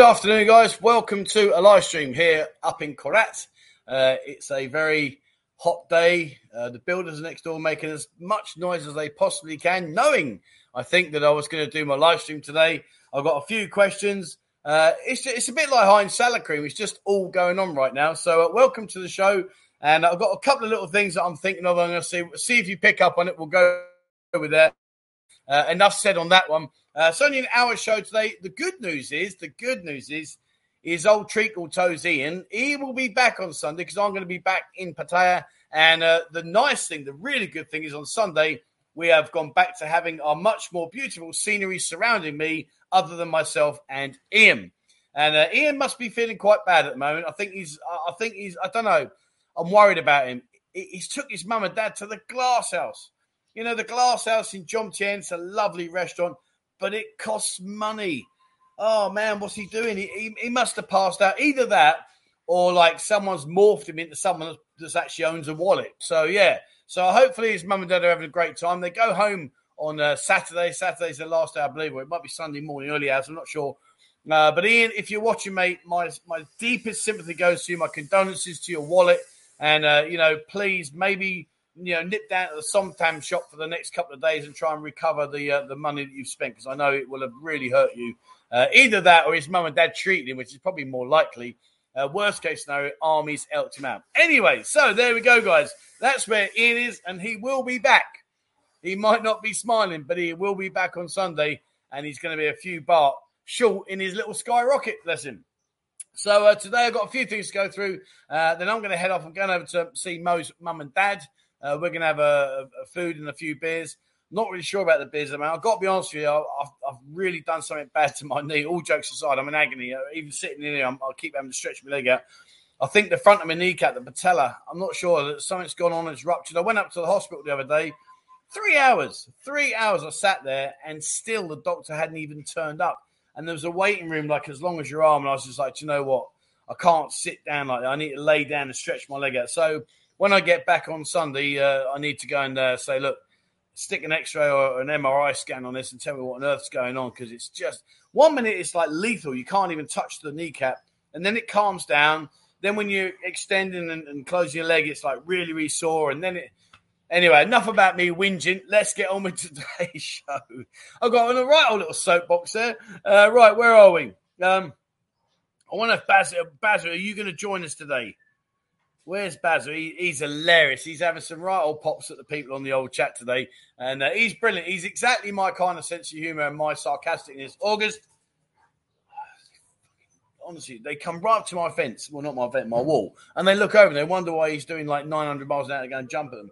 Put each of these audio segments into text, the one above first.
Good afternoon, guys. Welcome to a live stream here up in Korat. Uh, it's a very hot day. Uh, the builders next door making as much noise as they possibly can, knowing I think that I was going to do my live stream today. I've got a few questions. Uh, it's, it's a bit like Heinz salad cream. It's just all going on right now. So, uh, welcome to the show. And I've got a couple of little things that I'm thinking of. I'm going to see see if you pick up on it. We'll go with that. Uh, enough said on that one. Uh, it's only an hour show today. The good news is, the good news is, is old Treacle Toes Ian. He will be back on Sunday because I'm going to be back in Pattaya. And uh, the nice thing, the really good thing is on Sunday, we have gone back to having our much more beautiful scenery surrounding me, other than myself and Ian. And uh, Ian must be feeling quite bad at the moment. I think he's, I think he's, I don't know. I'm worried about him. He's took his mum and dad to the glass house. You know, the glass house in Jomtien, it's a lovely restaurant, but it costs money. Oh man, what's he doing? He, he, he must have passed out. Either that or like someone's morphed him into someone that actually owns a wallet. So yeah. So hopefully his mum and dad are having a great time. They go home on uh, Saturday. Saturday's the last day, I believe, or it might be Sunday morning, early hours. I'm not sure. Uh, but Ian, if you're watching, mate, my my deepest sympathy goes to you. My condolences to your wallet. And uh, you know, please maybe you know nip down to the Somtam shop for the next couple of days and try and recover the uh, the money that you've spent because I know it will have really hurt you. Uh, either that or his mum and dad treated him, which is probably more likely. Uh, worst case scenario, armies helped him out. Anyway, so there we go, guys. That's where Ian is, and he will be back. He might not be smiling, but he will be back on Sunday, and he's going to be a few baht short in his little skyrocket lesson. So uh, today I've got a few things to go through. Uh, then I'm going to head off. I'm going over to see Mo's mum and dad. Uh, we're going to have a, a, food and a few beers. Not really sure about the beers. I mean, I've got to be honest with you. I've, I've really done something bad to my knee. All jokes aside, I'm in agony. Uh, even sitting in here, i will keep having to stretch my leg out. I think the front of my kneecap, the patella, I'm not sure that something's gone on. It's ruptured. I went up to the hospital the other day. Three hours, three hours I sat there, and still the doctor hadn't even turned up and there was a waiting room like as long as your arm. And I was just like, you know what? I can't sit down like that. I need to lay down and stretch my leg out. So when I get back on Sunday, uh, I need to go and uh, say, look, stick an X-ray or an MRI scan on this and tell me what on earth's going on because it's just one minute it's like lethal. You can't even touch the kneecap, and then it calms down. Then when you're extending and, and closing your leg, it's like really, really sore, and then it Anyway, enough about me whinging. Let's get on with today's show. I've got a right old little soapbox there. Uh, right, where are we? Um, I wonder if Basil, Basil, are you going to join us today? Where's Basil? He, he's hilarious. He's having some right old pops at the people on the old chat today. And uh, he's brilliant. He's exactly my kind of sense of humor and my sarcasticness. August, honestly, they come right up to my fence. Well, not my fence, my wall. And they look over and they wonder why he's doing like 900 miles an hour to go and jump at them.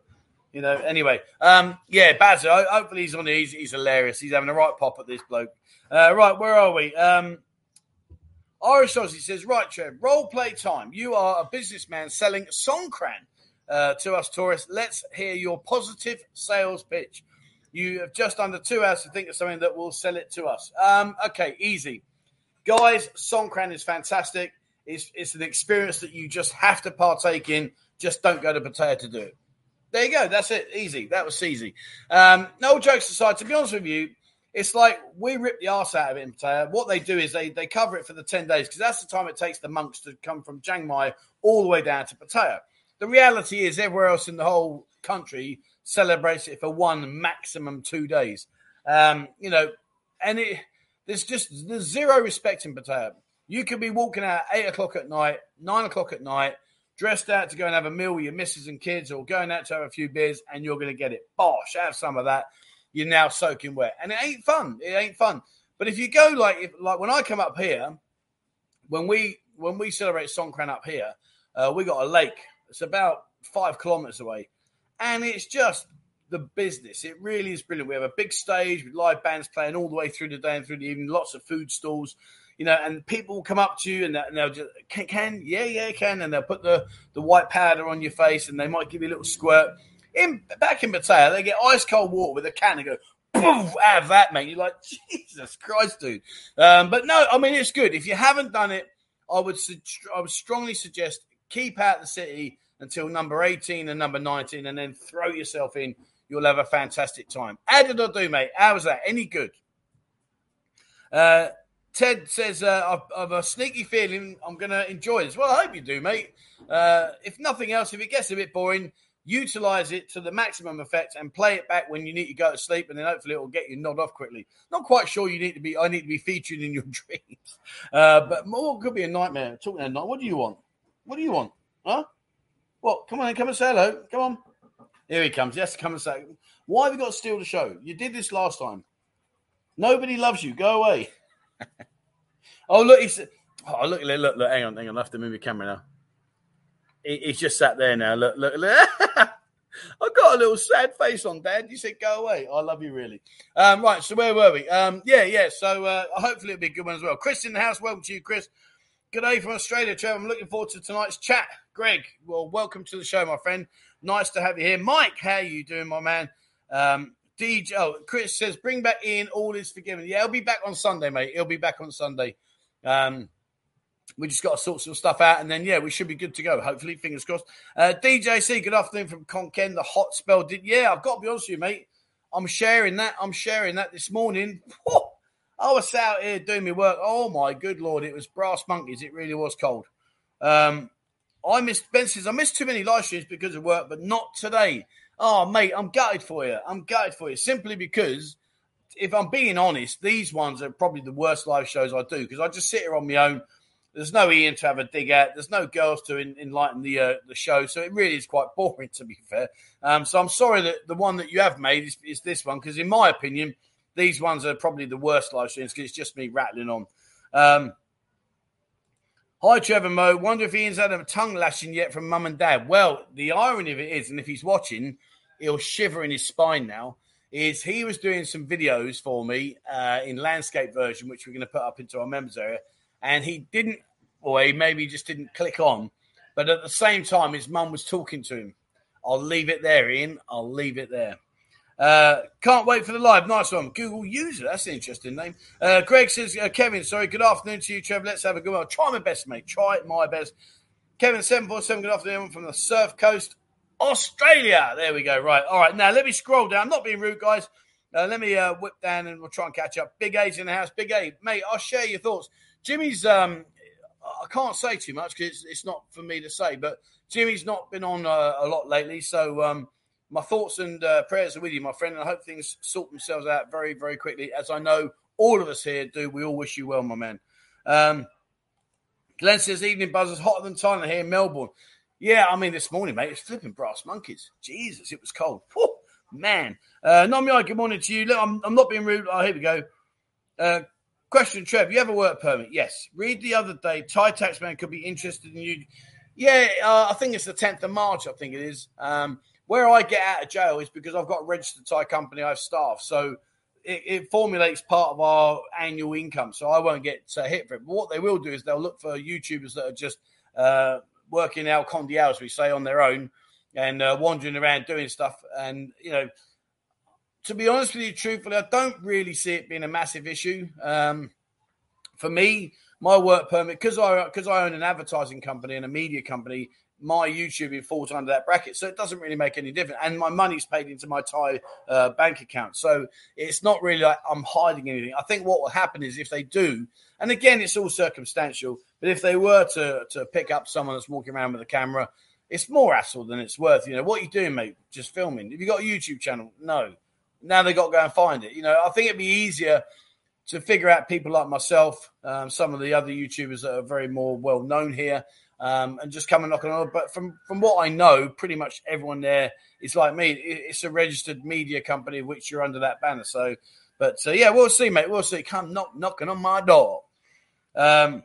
You know, anyway, um, yeah, Basil. Hopefully he's on. He's, he's hilarious. He's having a right pop at this bloke. Uh, right, where are we? Um, Irish Aussie says, right, Trev, role play time. You are a businessman selling Songkran uh, to us tourists. Let's hear your positive sales pitch. You have just under two hours to think of something that will sell it to us. Um, okay, easy. Guys, Songkran is fantastic. It's, it's an experience that you just have to partake in. Just don't go to Pattaya to do it. There you go. That's it. Easy. That was easy. Um, no jokes aside, to be honest with you, it's like we rip the arse out of Pattaya. What they do is they, they cover it for the 10 days because that's the time it takes the monks to come from Chiang Mai all the way down to Pattaya. The reality is, everywhere else in the whole country celebrates it for one, maximum two days. Um, you know, and it, there's just there's zero respect in Pattaya. You could be walking out eight o'clock at night, nine o'clock at night, dressed out to go and have a meal with your missus and kids or going out to have a few beers and you're going to get it. Bosh, have some of that. You're now soaking wet. And it ain't fun. It ain't fun. But if you go like if, like when I come up here, when we when we celebrate Songkran up here, uh, we got a lake. It's about five kilometers away, and it's just the business. It really is brilliant. We have a big stage with live bands playing all the way through the day and through the evening. Lots of food stalls you know, and people will come up to you and they'll just can, can yeah yeah can, and they'll put the the white powder on your face and they might give you a little squirt. In back in Pattaya, they get ice cold water with a can and go. Poof, have that, mate. You're like, Jesus Christ, dude. Um, but no, I mean, it's good. If you haven't done it, I would, su- I would strongly suggest keep out the city until number 18 and number 19 and then throw yourself in. You'll have a fantastic time. How did I do, mate? How was that? Any good? Uh, Ted says, uh, I've, I've, a sneaky feeling I'm going to enjoy this. Well, I hope you do, mate. Uh, if nothing else, if it gets a bit boring, utilize it to the maximum effect and play it back when you need to go to sleep, and then hopefully it will get you nod off quickly. Not quite sure you need to be. I need to be featured in your dreams, uh, but more could be a nightmare. Talking at night. What do you want? What do you want? Huh? What? Come on, come and say hello. Come on. Here he comes. Yes, come and say. Why have you got to steal the show? You did this last time. Nobody loves you. Go away. oh look, he's. Oh look, look, look, look. Hang on, hang on. I have to move the camera now he's just sat there now. Look, look, look. I've got a little sad face on, Dad. You said go away. I love you, really. Um, right, so where were we? Um, yeah, yeah. So uh, hopefully it'll be a good one as well. Chris in the house. Welcome to you, Chris. Good day from Australia, Trevor. I'm looking forward to tonight's chat. Greg, well, welcome to the show, my friend. Nice to have you here. Mike, how are you doing, my man? Um, DJ, oh, Chris says, bring back in all is forgiven. Yeah, he'll be back on Sunday, mate. He'll be back on Sunday. Um, we just got to sort some stuff out, and then yeah, we should be good to go. Hopefully, fingers crossed. Uh, DJC, good afternoon from Khon Kaen. The hot spell did. Yeah, I've got to be honest with you, mate. I'm sharing that. I'm sharing that this morning. I was out here doing my work. Oh my good lord, it was brass monkeys. It really was cold. Um, I missed Ben says I missed too many live streams because of work, but not today. Oh mate, I'm gutted for you. I'm gutted for you simply because if I'm being honest, these ones are probably the worst live shows I do because I just sit here on my own. There's no Ian to have a dig at. There's no girls to enlighten the uh, the show. So it really is quite boring, to be fair. Um, so I'm sorry that the one that you have made is, is this one because, in my opinion, these ones are probably the worst live streams because it's just me rattling on. Um, Hi, Trevor Mo. Wonder if Ian's had a tongue lashing yet from mum and dad. Well, the irony of it is, and if he's watching, he'll shiver in his spine now. Is he was doing some videos for me uh, in landscape version, which we're going to put up into our members area and he didn't, or he maybe just didn't click on. But at the same time, his mum was talking to him. I'll leave it there, Ian. I'll leave it there. Uh, can't wait for the live. Nice one. Google user. That's an interesting name. Uh, Greg says, uh, Kevin, sorry. Good afternoon to you, Trevor. Let's have a good one. Try my best, mate. Try my best. Kevin, 747, good afternoon from the Surf Coast, Australia. There we go. Right. All right. Now, let me scroll down. I'm not being rude, guys. Uh, let me uh, whip down and we'll try and catch up. Big A's in the house. Big A. Mate, I'll share your thoughts. Jimmy's, um, I can't say too much because it's, it's, not for me to say, but Jimmy's not been on uh, a lot lately. So um, my thoughts and uh, prayers are with you, my friend. And I hope things sort themselves out very, very quickly, as I know all of us here do. We all wish you well, my man. Um, Glenn says, evening buzzers, hotter than China here in Melbourne. Yeah, I mean, this morning, mate, it's flipping brass monkeys. Jesus, it was cold. Whew, man. Uh, good morning to you. Look, I'm, I'm not being rude. Oh, here we go. Uh, Question, Trev, you have a work permit? Yes. Read the other day, Thai taxman could be interested in you. Yeah, uh, I think it's the 10th of March, I think it is. Um, where I get out of jail is because I've got a registered Thai company, I have staff. So it, it formulates part of our annual income. So I won't get uh, hit for it. But what they will do is they'll look for YouTubers that are just uh, working out condi as we say, on their own and uh, wandering around doing stuff. And, you know, to be honest with you, truthfully, I don't really see it being a massive issue. Um, for me, my work permit, because I because I own an advertising company and a media company, my YouTube falls under that bracket, so it doesn't really make any difference. And my money's paid into my Thai uh, bank account, so it's not really like I'm hiding anything. I think what will happen is if they do, and again, it's all circumstantial, but if they were to to pick up someone that's walking around with a camera, it's more hassle than it's worth. You know what are you doing, mate? Just filming. Have you got a YouTube channel? No now they got to go and find it. You know, I think it'd be easier to figure out people like myself, um, some of the other YouTubers that are very more well known here, um, and just come and knock on. Door. But from from what I know, pretty much everyone there is like me. It's a registered media company which you're under that banner. So, but uh, yeah, we'll see, mate. We'll see. Come knock knocking on my door. Um,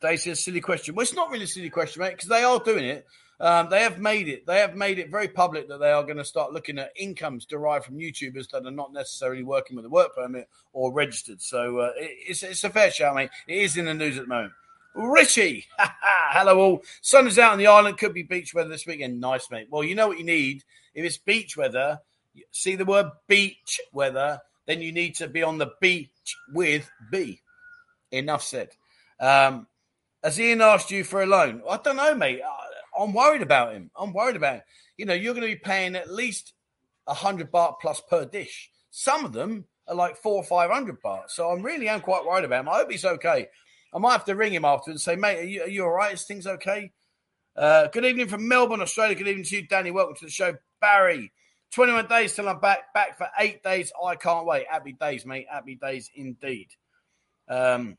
they say silly question. Well, it's not really a silly question, mate, because they are doing it. Um, they have made it. They have made it very public that they are going to start looking at incomes derived from YouTubers that are not necessarily working with a work permit or registered. So uh, it, it's, it's a fair shout, mate. It is in the news at the moment. Richie, hello all. Sun is out on the island. Could be beach weather this weekend. Nice, mate. Well, you know what you need. If it's beach weather, see the word beach weather, then you need to be on the beach with B. Enough said. Um, has Ian asked you for a loan? I don't know, mate. I'm worried about him. I'm worried about him. You know, you're going to be paying at least hundred baht plus per dish. Some of them are like four or five hundred baht. So I'm really am quite worried about him. I hope he's okay. I might have to ring him after and say, mate, are you, are you all right? Is things okay? Uh, good evening from Melbourne, Australia. Good evening to you, Danny. Welcome to the show, Barry. 21 days till I'm back. Back for eight days. I can't wait. Happy days, mate. Happy days indeed. Um,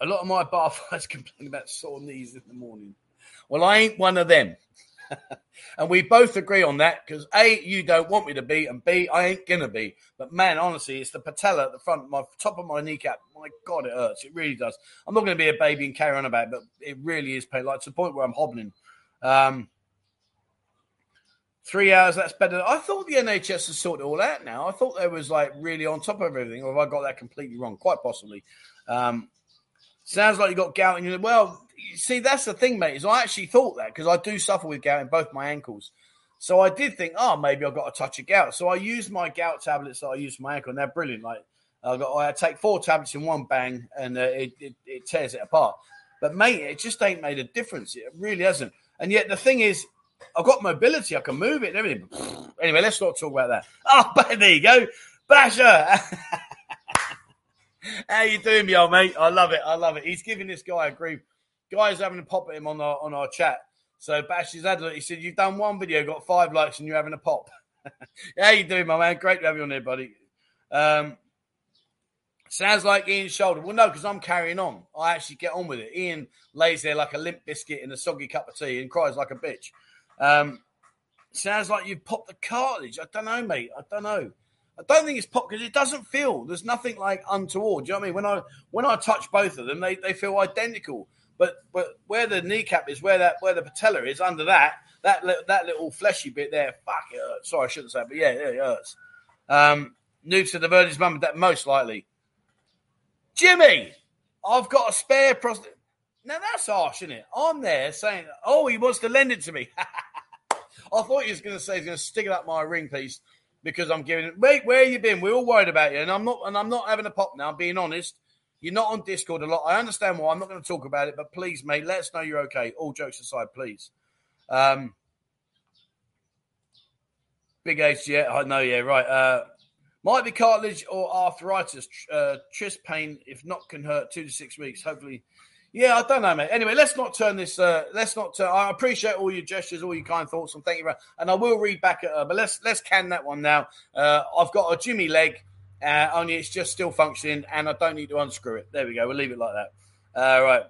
a lot of my bar fights complain about sore knees in the morning. Well, I ain't one of them. and we both agree on that because A, you don't want me to be, and B, I ain't gonna be. But man, honestly, it's the patella at the front, my top of my kneecap. My God, it hurts. It really does. I'm not gonna be a baby and carry on about it, but it really is pain. Like to the point where I'm hobbling. Um, three hours, that's better. I thought the NHS has sorted it all out now. I thought they was like really on top of everything, or have I got that completely wrong? Quite possibly. Um, sounds like you got gout in your well you see, that's the thing, mate. Is I actually thought that because I do suffer with gout in both my ankles. So I did think, oh, maybe I've got a touch of gout. So I used my gout tablets that I use for my ankle, and they're brilliant. Like I got, I take four tablets in one bang, and uh, it, it, it tears it apart. But mate, it just ain't made a difference. It really hasn't. And yet the thing is, I've got mobility. I can move it and everything. Anyway, let's not talk about that. Oh, but there you go, Basher. How you doing, old mate? I love it. I love it. He's giving this guy a grief guys having a pop at him on our on our chat. So Bash has had he said, You've done one video, got five likes, and you're having a pop. How you doing, my man? Great to have you on there, buddy. Um, sounds like Ian's shoulder. Well, no, because I'm carrying on. I actually get on with it. Ian lays there like a limp biscuit in a soggy cup of tea and cries like a bitch. Um, sounds like you've popped the cartilage. I don't know, mate. I don't know. I don't think it's popped because it doesn't feel. There's nothing like untoward. Do you know what I mean? When I when I touch both of them, they, they feel identical. But but where the kneecap is, where that where the patella is, under that that that little fleshy bit there, fuck it hurts. Sorry, I shouldn't say, but yeah, it hurts. Um, new to the Verdi's mum, that most likely. Jimmy, I've got a spare prostate. Now that's harsh, isn't it? I'm there saying, "Oh, he wants to lend it to me." I thought he was going to say he's going to stick it up my ring piece because I'm giving it. Wait, where you been? We're all worried about you, and I'm not. And I'm not having a pop now. I'm being honest. You're not on Discord a lot. I understand why. I'm not going to talk about it, but please, mate, let us know you're okay. All jokes aside, please. Um, big H, yeah, I know, yeah, right. Uh, might be cartilage or arthritis. Uh, chest pain, if not, can hurt two to six weeks. Hopefully, yeah, I don't know, mate. Anyway, let's not turn this. Uh, let's not. Turn, I appreciate all your gestures, all your kind thoughts, and thank you. And I will read back at her, but let's let's can that one now. Uh, I've got a Jimmy leg. Uh, only it's just still functioning, and I don't need to unscrew it. There we go. We'll leave it like that. Uh, right.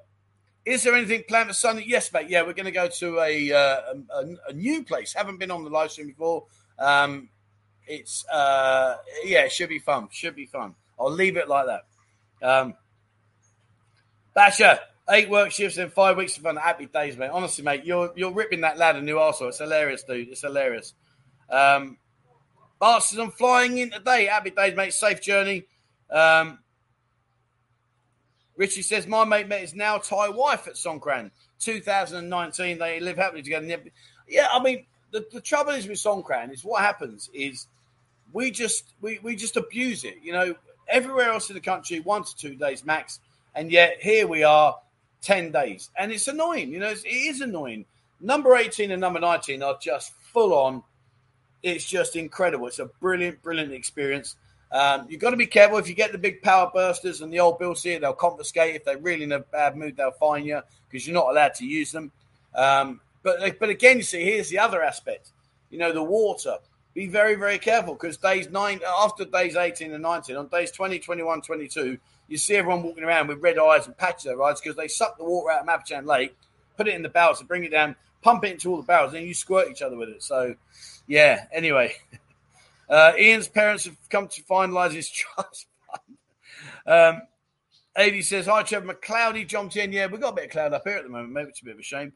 Is there anything planned for Sunday? Yes, mate. Yeah, we're going to go to a, uh, a, a new place. Haven't been on the live stream before. Um, it's uh, yeah, it should be fun. Should be fun. I'll leave it like that. Um, Basher, eight work shifts in five weeks of fun. Happy days, mate. Honestly, mate, you're you're ripping that lad a new arsehole. It's hilarious, dude. It's hilarious. Um, Bastards, I'm flying in today. Happy days, mate. Safe journey. Um, Richie says, My mate met his now Thai wife at Songkran 2019. They live happily together. Yeah, I mean, the, the trouble is with Songkran is what happens is we just we, we just abuse it. You know, everywhere else in the country, one to two days max. And yet here we are, 10 days. And it's annoying. You know, it's, it is annoying. Number 18 and number 19 are just full on it's just incredible. It's a brilliant, brilliant experience. Um, you've got to be careful if you get the big power bursters and the old Bill see it, they'll confiscate. If they're really in a bad mood, they'll fine you because you're not allowed to use them. Um, but but again, you see, here's the other aspect. You know, the water. Be very, very careful because days nine, after days 18 and 19, on days 20, 21, 22, you see everyone walking around with red eyes and patches their eyes because they suck the water out of Mabprachan Lake, put it in the barrels and bring it down, pump it into all the barrels, and you squirt each other with it. So yeah. Anyway, uh, Ian's parents have come to finalise his trust fund. Um, Adi says, Hi, Trevor. McCloudy jumped in. Yeah, we've got a bit of cloud up here at the moment. Maybe it's a bit of a shame.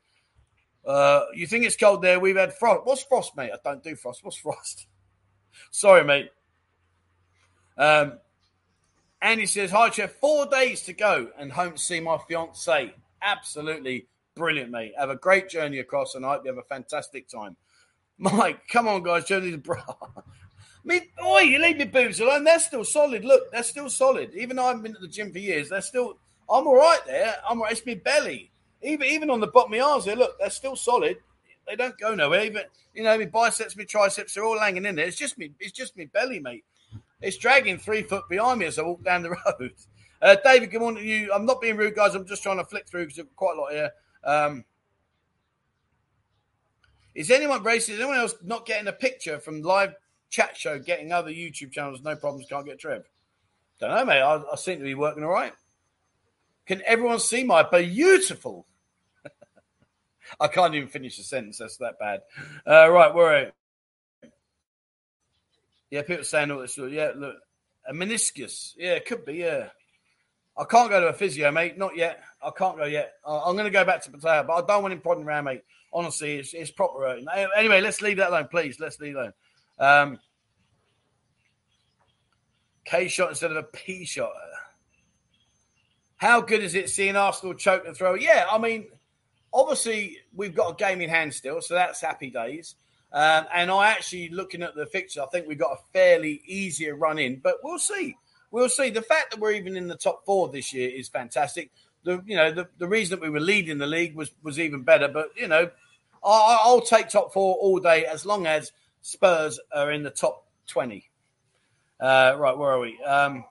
Uh, you think it's cold there? We've had frost. What's frost, mate? I don't do frost. What's frost? Sorry, mate. Um, Andy says, Hi, Trev. Four days to go and home to see my fiance. Absolutely brilliant, mate. Have a great journey across and I hope you have a fantastic time. Mike, come on, guys, me the bra. I mean, oi, you leave your boobs alone. They're still solid. Look, they're still solid. Even though I haven't been at the gym for years, they're still. I'm all right there. I'm. It's my belly. Even even on the bottom of my arms there. Look, they're still solid. They don't go nowhere. Even you know, my biceps, my triceps are all hanging in there. It's just me. It's just me belly, mate. It's dragging three foot behind me as I walk down the road. Uh, David, good morning to you. I'm not being rude, guys. I'm just trying to flick through because there's quite a lot here. Um, is anyone racist? Is anyone else not getting a picture from live chat show, getting other YouTube channels? No problems, can't get Trev. Don't know, mate. I, I seem to be working all right. Can everyone see my beautiful? I can't even finish the sentence. That's that bad. Uh, right, where Yeah, people saying all this. Yeah, look, a meniscus. Yeah, it could be. Yeah, I can't go to a physio, mate. Not yet. I can't go yet. I'm going to go back to Pattaya, but I don't want him prodding around, mate. Honestly, it's, it's proper. Anyway, let's leave that alone, please. Let's leave that alone. Um, K shot instead of a P shot. How good is it seeing Arsenal choke and throw? Yeah, I mean, obviously we've got a game in hand still, so that's happy days. Um, and I actually looking at the fixture, I think we've got a fairly easier run in, but we'll see. We'll see. The fact that we're even in the top four this year is fantastic. The you know the, the reason that we were leading the league was was even better. But you know, I, I'll take top four all day as long as Spurs are in the top twenty. Uh, right, where are we? Um,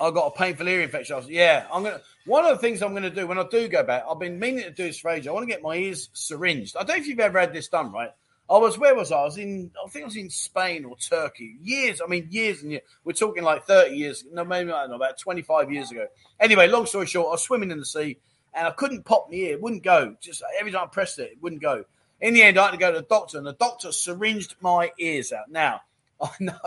I got a painful ear infection. Yeah, I'm gonna. One of the things I'm gonna do when I do go back, I've been meaning to do this for ages. I want to get my ears syringed. I don't know if you've ever had this done, right? I was where was I? I was in. I think I was in Spain or Turkey. Years. I mean, years and years. We're talking like thirty years. No, maybe I don't know about twenty five years ago. Anyway, long story short, I was swimming in the sea and I couldn't pop my ear. It wouldn't go. Just every time I pressed it, it wouldn't go. In the end, I had to go to the doctor, and the doctor syringed my ears out. Now I know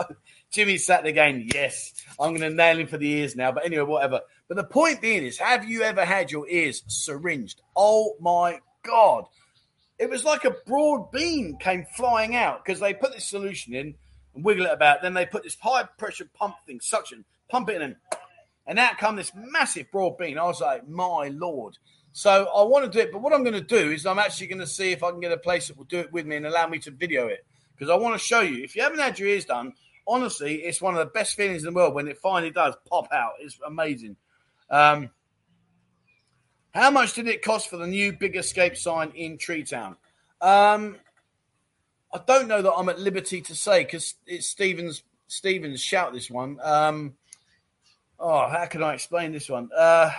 Jimmy sat there again. Yes, I'm going to nail him for the ears now. But anyway, whatever. But the point being is, have you ever had your ears syringed? Oh my god! It was like a broad beam came flying out because they put this solution in and wiggle it about. Then they put this high pressure pump thing, suction, pump it in, and, and out come this massive broad beam. I was like, my lord. So I want to do it, but what I'm going to do is I'm actually going to see if I can get a place that will do it with me and allow me to video it because I want to show you. If you haven't had your ears done, honestly, it's one of the best feelings in the world when it finally does pop out. It's amazing. Um, how much did it cost for the new Big Escape sign in Tree Town? Um, I don't know that I'm at liberty to say because it's Stevens. Stevens shout this one. Um, oh, how can I explain this one? Uh,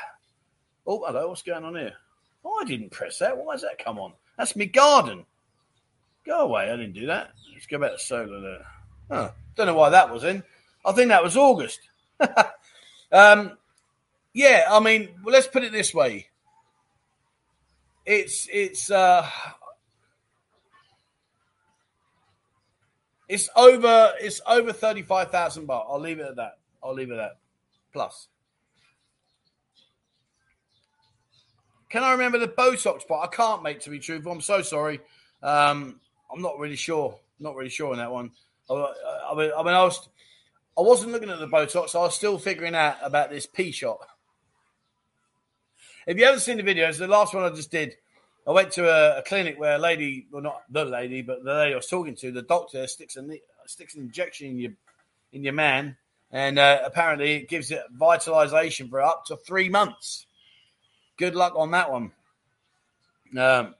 oh, hello, what's going on here? Oh, I didn't press that. Why has that come on? That's me garden. Go away. I didn't do that. Let's go back to solar there. Huh. Don't know why that was in. I think that was August. um, yeah, I mean, let's put it this way. It's it's uh, it's over it's over thirty five thousand baht. I'll leave it at that. I'll leave it at that. Plus. Can I remember the Botox part? I can't, mate. To be truthful, I'm so sorry. Um, I'm not really sure. Not really sure on that one. I, I, I mean, I was, I wasn't looking at the Botox. I was still figuring out about this P shot. If you haven't seen the videos, the last one I just did, I went to a, a, clinic where a lady, well, not the lady, but the lady I was talking to, the doctor sticks an sticks an injection in your in your man, and uh, apparently it gives it vitalization for up to three months. Good luck on that one. Um,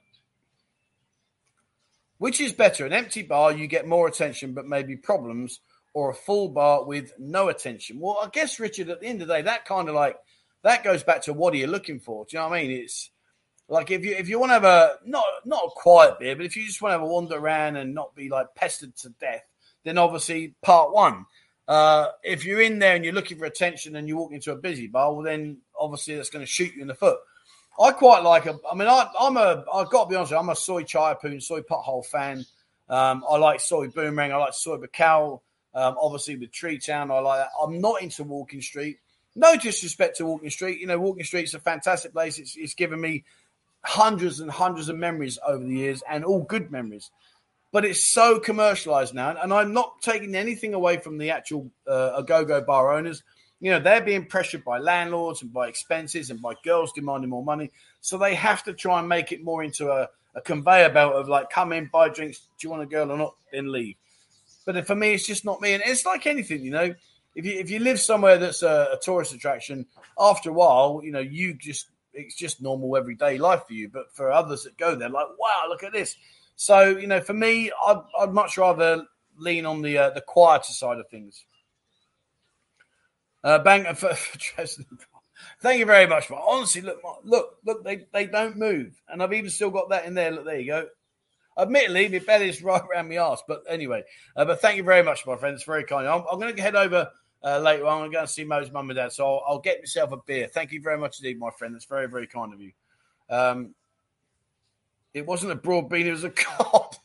which is better, an empty bar, you get more attention, but maybe problems, or a full bar with no attention? Well, I guess, Richard, at the end of the day, that kind of like that goes back to what are you looking for? Do you know what I mean? It's like if you if you want to have a not not a quiet beer, but if you just want to have a wander around and not be like pestered to death, then obviously part one. Uh, if you're in there and you're looking for attention and you walk into a busy bar, well then obviously that's going to shoot you in the foot. I quite like a. I mean, I, I'm a. I've got to be honest. You, I'm a Soi Chaiyapoon, soy pothole fan. Um, I like soy boomerang. I like Soi Buakhao. Um, obviously with Tree Town, I like that. I'm not into Walking Street. No disrespect to Walking Street. You know, Walking Street's a fantastic place. It's, it's given me hundreds and hundreds of memories over the years, and all good memories. But it's so commercialized now, and I'm not taking anything away from the actual uh, go-go bar owners you know, they're being pressured by landlords and by expenses and by girls demanding more money. So they have to try and make it more into a, a conveyor belt of like, come in, buy drinks. Do you want a girl or not? Then leave. But for me, it's just not me. And it's like anything, you know, if you if you live somewhere that's a, a tourist attraction, after a while, you know, you just it's just normal everyday life for you. But for others that go there, like, wow, look at this. So you know, for me, I'd, I'd much rather lean on the uh, the quieter side of things. Uh, for, for Thank you very much, but honestly, look, look, look, they, they don't move, and I've even still got that in there. Look, there you go. Admittedly, my belly's right around my ass, but anyway. Uh, but thank you very much, my friends. Very kind. I'm, I'm going to head over uh, later on. I'm going to see Mo's mum and dad, so I'll, I'll, get myself a beer. Thank you very much indeed, my friend. That's very, very kind of you. Um, it wasn't a broad bean; it was a cod.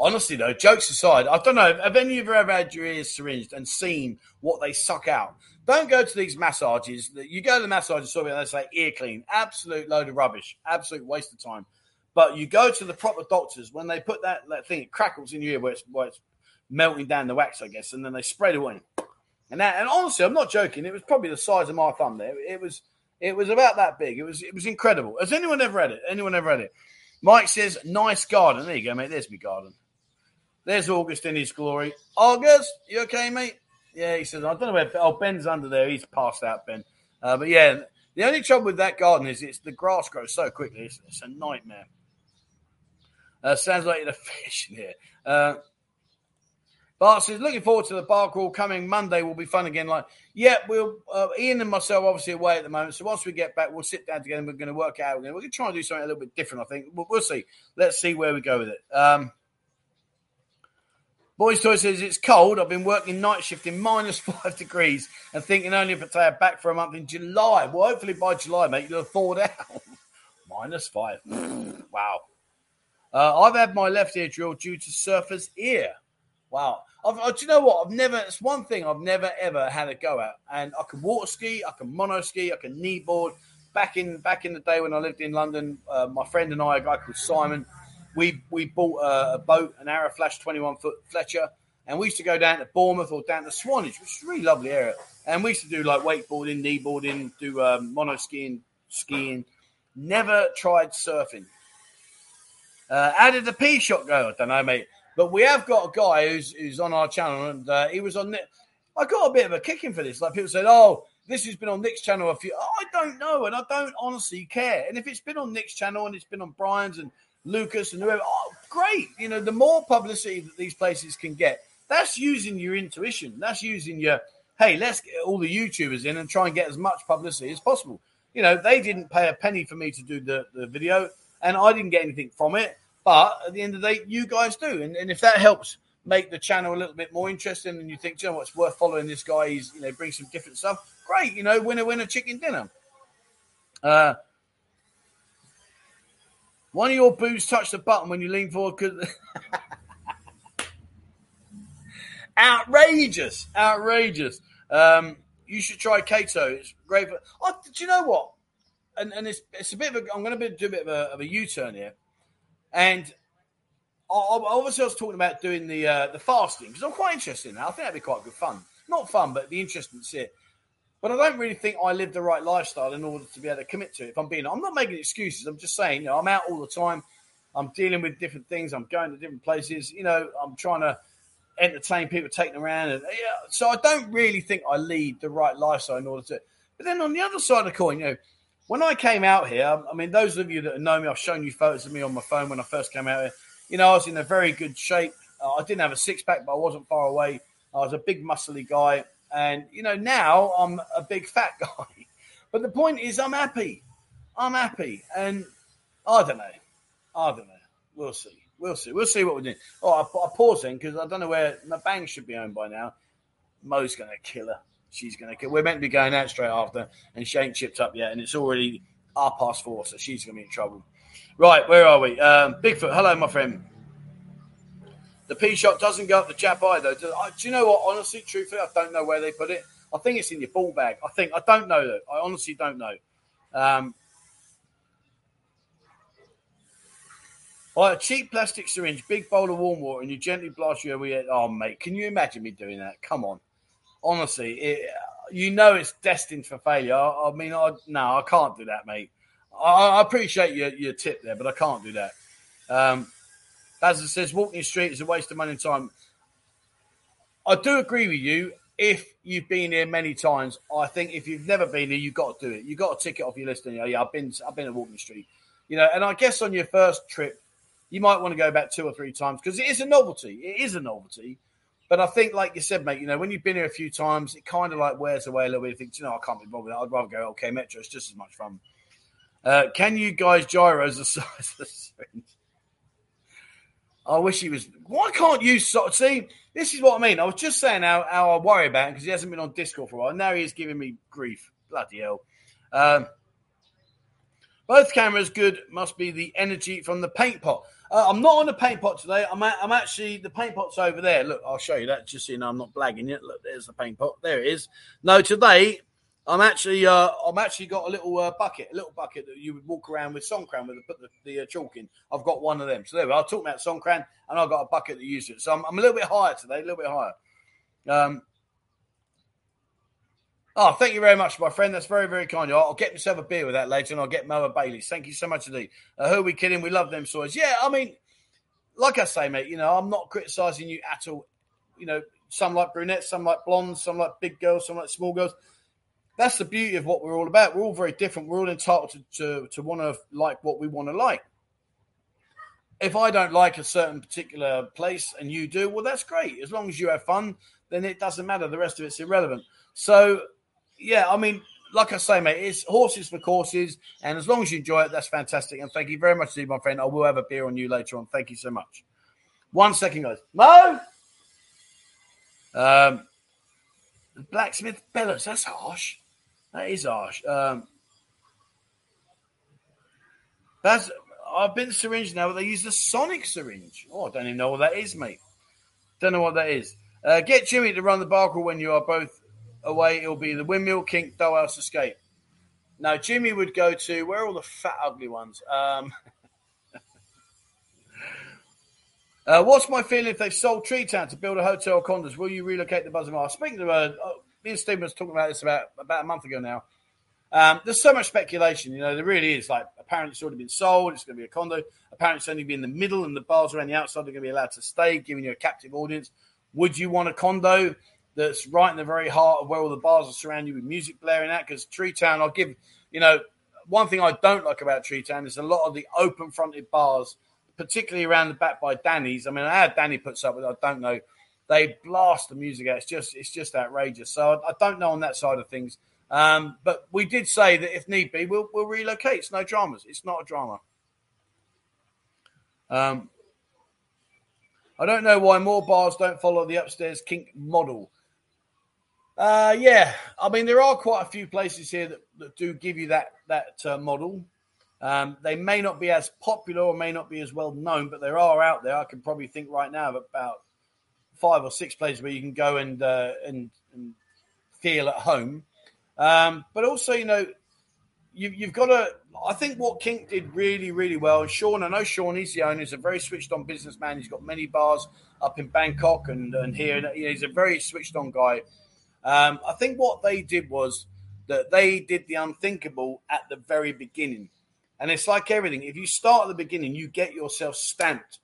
Honestly, though, jokes aside, I don't know. Have any of you ever had your ears syringed and seen what they suck out? Don't go to these massages. You go to the massage and they say ear clean. Absolute load of rubbish. Absolute waste of time. But you go to the proper doctors when they put that, that thing, it crackles in your ear where it's, where it's melting down the wax, I guess, and then they spread it away. And that, and honestly, I'm not joking. It was probably the size of my thumb. There, it was, it was about that big. It was, it was incredible. Has anyone ever had it? Anyone ever had it? Mike says, nice garden. There you go, mate. There's my garden. There's August in his glory. August, you okay, mate? Yeah, he says, I don't know where. Oh, Ben's under there. He's passed out, Ben. Uh, but yeah, the only trouble with that garden is it's the grass grows so quickly. It's, it's a nightmare. Uh, sounds like you're a fish in here. Uh, Bart says, looking forward to the bar crawl coming Monday will be fun again. Like, yeah, we'll uh, Ian and myself obviously away at the moment. So once we get back, we'll sit down together and we're going to work out. We're going to try and do something a little bit different. I think we'll, we'll see. Let's see where we go with it. Um, Boys Toy says it's cold. I've been working night shift in minus five degrees and thinking only if I take back for a month in July. Well, hopefully by July, mate, you'll have thawed out. minus five. wow. Uh, I've had my left ear drilled due to surfer's ear. Wow. I've, uh, do you know what? I've never, it's one thing I've never ever had a go at. And I can water ski, I can mono ski, I can knee board. Back in back in the day when I lived in London, uh, my friend and I, a guy called Simon, we we bought a, a boat, an Arrow Flash 21 foot Fletcher, and we used to go down to Bournemouth or down to Swanage, which is a really lovely area. And we used to do like wakeboarding, kneeboarding, do um, mono skiing, skiing. Never tried surfing. Uh, how did the P shot go? I don't know, mate. But we have got a guy who's who's on our channel, and uh, he was on. I got a bit of a kicking for this. Like people said, "Oh, this has been on Nick's channel a few." Oh, I don't know, and I don't honestly care. And if it's been on Nick's channel and it's been on Brian's and Lucas and whoever. Oh, great. You know, the more publicity that these places can get, that's using your intuition. That's using your, hey, let's get all the YouTubers in and try and get as much publicity as possible. You know, they didn't pay a penny for me to do the, the video, and I didn't get anything from it. But at the end of the day, you guys do. And, and if that helps make the channel a little bit more interesting and you think, you know what's worth following this guy, he's, you know, bring some different stuff, great. You know, winner, winner, chicken dinner. Uh, one of your boots touched the button when you lean forward because outrageous, outrageous. Um, you should try keto. It's great. For, oh, do you know what? And, and it's, it's a bit of a. I'm going to do a bit of a, of a U-turn here, and I, obviously I was talking about doing the uh, the fasting because I'm quite interested in that. I think that'd be quite good fun. Not fun, but the interesting to see it. But I don't really think I live the right lifestyle in order to be able to commit to it. If I'm being, I'm not making excuses. I'm just saying, you know, I'm out all the time. I'm dealing with different things. I'm going to different places. You know, I'm trying to entertain people, them around, and yeah. So I don't really think I lead the right lifestyle in order to. But then on the other side of the coin, you know, when I came out here, I mean, those of you that know me, I've shown you photos of me on my phone when I first came out here. You know, I was in a very good shape. Uh, I didn't have a six pack, but I wasn't far away. I was a big, muscly guy. And, you know, now I'm a big fat guy. But the point is, I'm happy. I'm happy. And I don't know. I don't know. We'll see. We'll see. We'll see what we're doing. Oh, I, I pause then because I don't know where my bang should be owned by now. Mo's going to kill her. She's going to. We're meant to be going out straight after, and she ain't chipped up yet, and it's already our past four, so she's going to be in trouble. Right, where are we? Um, Bigfoot. Hello, my friend. The P shot doesn't go up the chap either. Do, do you know what? Honestly, truthfully, I don't know where they put it. I think it's in your ball bag. I think I don't know though. I honestly don't know. Um, a cheap plastic syringe, big bowl of warm water, and you gently blast your way. Oh, mate, can you imagine me doing that? Come on, honestly, it, you know it's destined for failure. I, I mean, I, no, I can't do that, mate. I, I appreciate your, your tip there, but I can't do that. Um, as it says, walking the street is a waste of money and time. I do agree with you. if you've been here many times, I think if you've never been here, you've got to do it. You've got to tick it off your list. And you know, yeah, I've been, I've been at Walking Street, you know. And I guess on your first trip, you might want to go back two or three times because it is a novelty. It is a novelty. But I think, like you said, mate, you know, when you've been here a few times, it kind of like wears away a little bit. You think, you know, I can't be bothered. I'd rather go LK Metro. It's just as much fun. Uh, can you guys gyros the size of the syringe? I wish he was. Why can't you so, see? This is what I mean. I was just saying how, how I worry about him because he hasn't been on Discord for a while. Now he is giving me grief. Bloody hell. Um, both cameras good. Must be the energy from the paint pot. Uh, I'm not on the paint pot today. I'm I'm actually the paint pot's over there. Look, I'll show you that just so you know I'm not blagging it. Look, there's the paint pot. There it is. No, today I'm actually uh, I'm actually got a little uh, bucket, a little bucket that you would walk around with Songkran with put the, the uh, chalk in. I've got one of them. So there we are. I'll talk about Songkran and I've got a bucket that uses it. So I'm, I'm, a little bit higher today, a little bit higher. Um, oh, thank you very much, my friend. That's very, very kind. I'll, get myself a beer with that later and I'll get Moa Bailey's. Thank you so much indeed. Uh, who are we kidding? We love them swords. Yeah, I mean, like I say, mate, you know, I'm not criticizing you at all. You know, some like brunettes, some like blondes, some like big girls, some like small girls that's the beauty of what we're all about. We're all very different. We're all entitled to, to, to want to like what we want to like. If I don't like a certain particular place and you do, well, that's great. As long as you have fun, then it doesn't matter. The rest of it's irrelevant. So, yeah, I mean, like I say, mate, it's horses for courses. And as long as you enjoy it, that's fantastic. And thank you very much, Steve, my friend. I will have a beer on you later on. Thank you so much. One second, guys. Mo! Um, blacksmith bellows. That's harsh. That is harsh. Um, that's I've been syringe now, but they use the sonic syringe. Oh, I don't even know what that is, mate. Don't know what that is. Uh, get Jimmy to run the bar crawl when you are both away. It'll be the windmill, kink, dollhouse, escape. Now, Jimmy would go to where are all the fat, ugly ones? Um, uh, what's my feeling if they've sold Tree Town to build a hotel condos? Will you relocate the Buzzer Mile? Speaking to uh, me and Steve was talking about this about about a month ago now. Um, there's so much speculation, you know. There really is. Like, apparently, it's already been sold. It's going to be a condo. Apparently, it's only going to be in the middle, and the bars around the outside are going to be allowed to stay, giving you a captive audience. Would you want a condo that's right in the very heart of where all the bars are surrounding you with music blaring out. Because Tree Town, I'll give you know one thing I don't like about Tree Town is a lot of the open fronted bars, particularly around the back by Danny's. I mean, had Danny puts up with. I don't know they blast the music out. It's just it's just outrageous. So I, I don't know on that side of things. Um, but we did say that if need be, we'll, we'll relocate. It's no dramas. It's not a drama. Um, I don't know why more bars don't follow the upstairs kink model. Uh, yeah, I mean there are quite a few places here that, that do give you that that uh, model. Um, they may not be as popular or may not be as well known, but there are out there. I can probably think right now of about five or six places where you can go and uh, and, and, feel at home. Um, but also, you know, you, you've got to. I think what Kink did really, really well. Sean, I know Sean, he's the owner. He's a very switched on businessman. He's got many bars up in Bangkok and, and here. And, he's a very switched on guy. Um, I think what they did was that they did the unthinkable at the very beginning. And it's like everything. If you start at the beginning, you get yourself stamped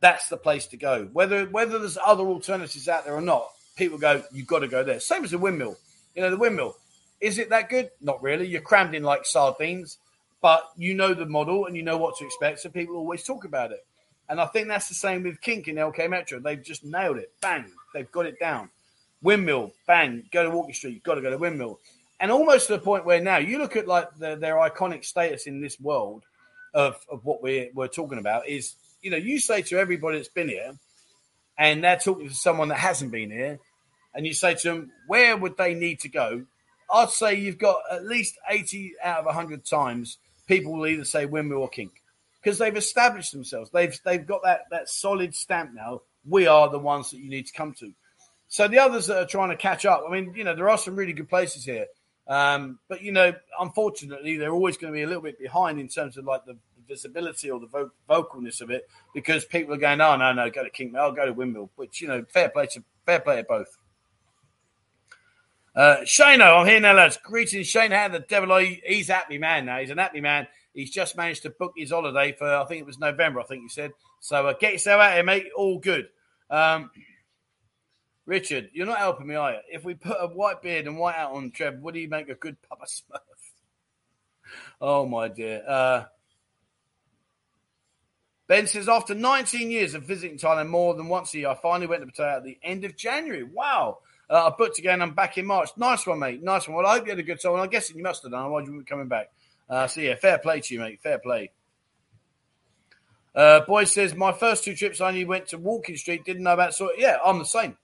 that's the place to go. Whether whether there's other alternatives out there or not, people go, you've got to go there. Same as the windmill. You know, the windmill. Is it that good? Not really. You're crammed in like sardines, but you know the model and you know what to expect. So people always talk about it. And I think that's the same with Kink in LK Metro. They've just nailed it. Bang. They've got it down. Windmill. Bang. Go to Walking Street. Got to go to Windmill. And almost to the point where now you look at like the, their iconic status in this world of, of what we're, we're talking about is you know, you say to everybody that's been here, and they're talking to someone that hasn't been here, and you say to them, where would they need to go? I'd say you've got at least 80 out of 100 times people will either say windmill or kink because they've established themselves. They've they've got that that solid stamp now. We are the ones that you need to come to. So the others that are trying to catch up, I mean, you know, there are some really good places here. Um, but you know, unfortunately, they're always going to be a little bit behind in terms of like the visibility or the vo- vocalness of it because people are going, oh no, no, go to Kink, I'll go to Windmill, which you know, fair play to fair play to both. Uh, Shano, I'm here now, lads. Greetings, Shane. How the devil are you? He's happy man now. He's an happy man. He's just managed to book his holiday for, I think it was November, I think you said. So uh, get yourself out here, mate. All good. Um, Richard, you're not helping me, are you? If we put a white beard and white out on Trev, would he make a good Papa Smurf? Oh my dear. Uh, Ben says, after 19 years of visiting Thailand more than once a year, I finally went to Pattaya at the end of January. Wow. Uh, I booked again. I'm back in March. Nice one, mate. Nice one. Well, I hope you had a good time. I guess you must have done. Otherwise, you wouldn't be coming back. Uh, so, yeah, fair play to you, mate. Fair play. Uh, Boy says, my first two trips, I only went to Walking Street. Didn't know about So, Yeah, I'm the same.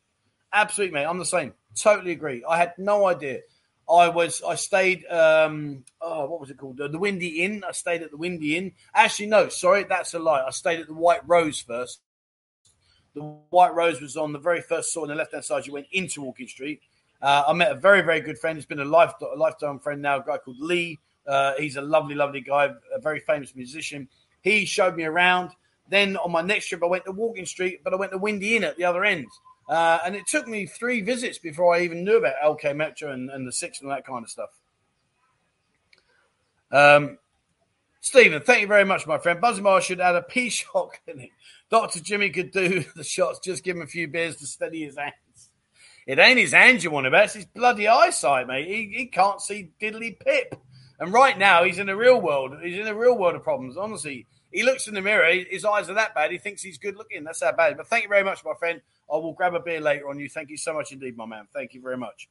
Absolutely, mate. I'm the same. Totally agree. I had no idea. I was I stayed um oh what was it called? The, Windy Inn. I stayed at the Windy Inn. Actually no sorry that's a lie. I stayed at the White Rose first. The White Rose was on the very first store on the left hand side. You went into Walking Street. Uh, I met a very very good friend. He's been a, life, a lifetime friend now a guy called Lee. Uh, he's a lovely lovely guy a very famous musician. He showed me around. Then on my next trip I went to Walking Street but I went to Windy Inn at the other end uh, and it took me three visits before I even knew about LK Metro and, and the six and that kind of stuff. Um, Stephen, thank you very much, my friend. Buzzin Bar should add a P shot clinic. Dr. Jimmy could do the shots, just give him a few beers to steady his hands. It ain't his hands you want about, it's his bloody eyesight, mate. He, he can't see diddly pip. And right now, he's in the real world. He's in the real world of problems, honestly. He looks in the mirror, his eyes are that bad, he thinks he's good looking. That's how bad. But thank you very much, my friend. I will grab a beer later on you. Thank you so much indeed, my man. Thank you very much.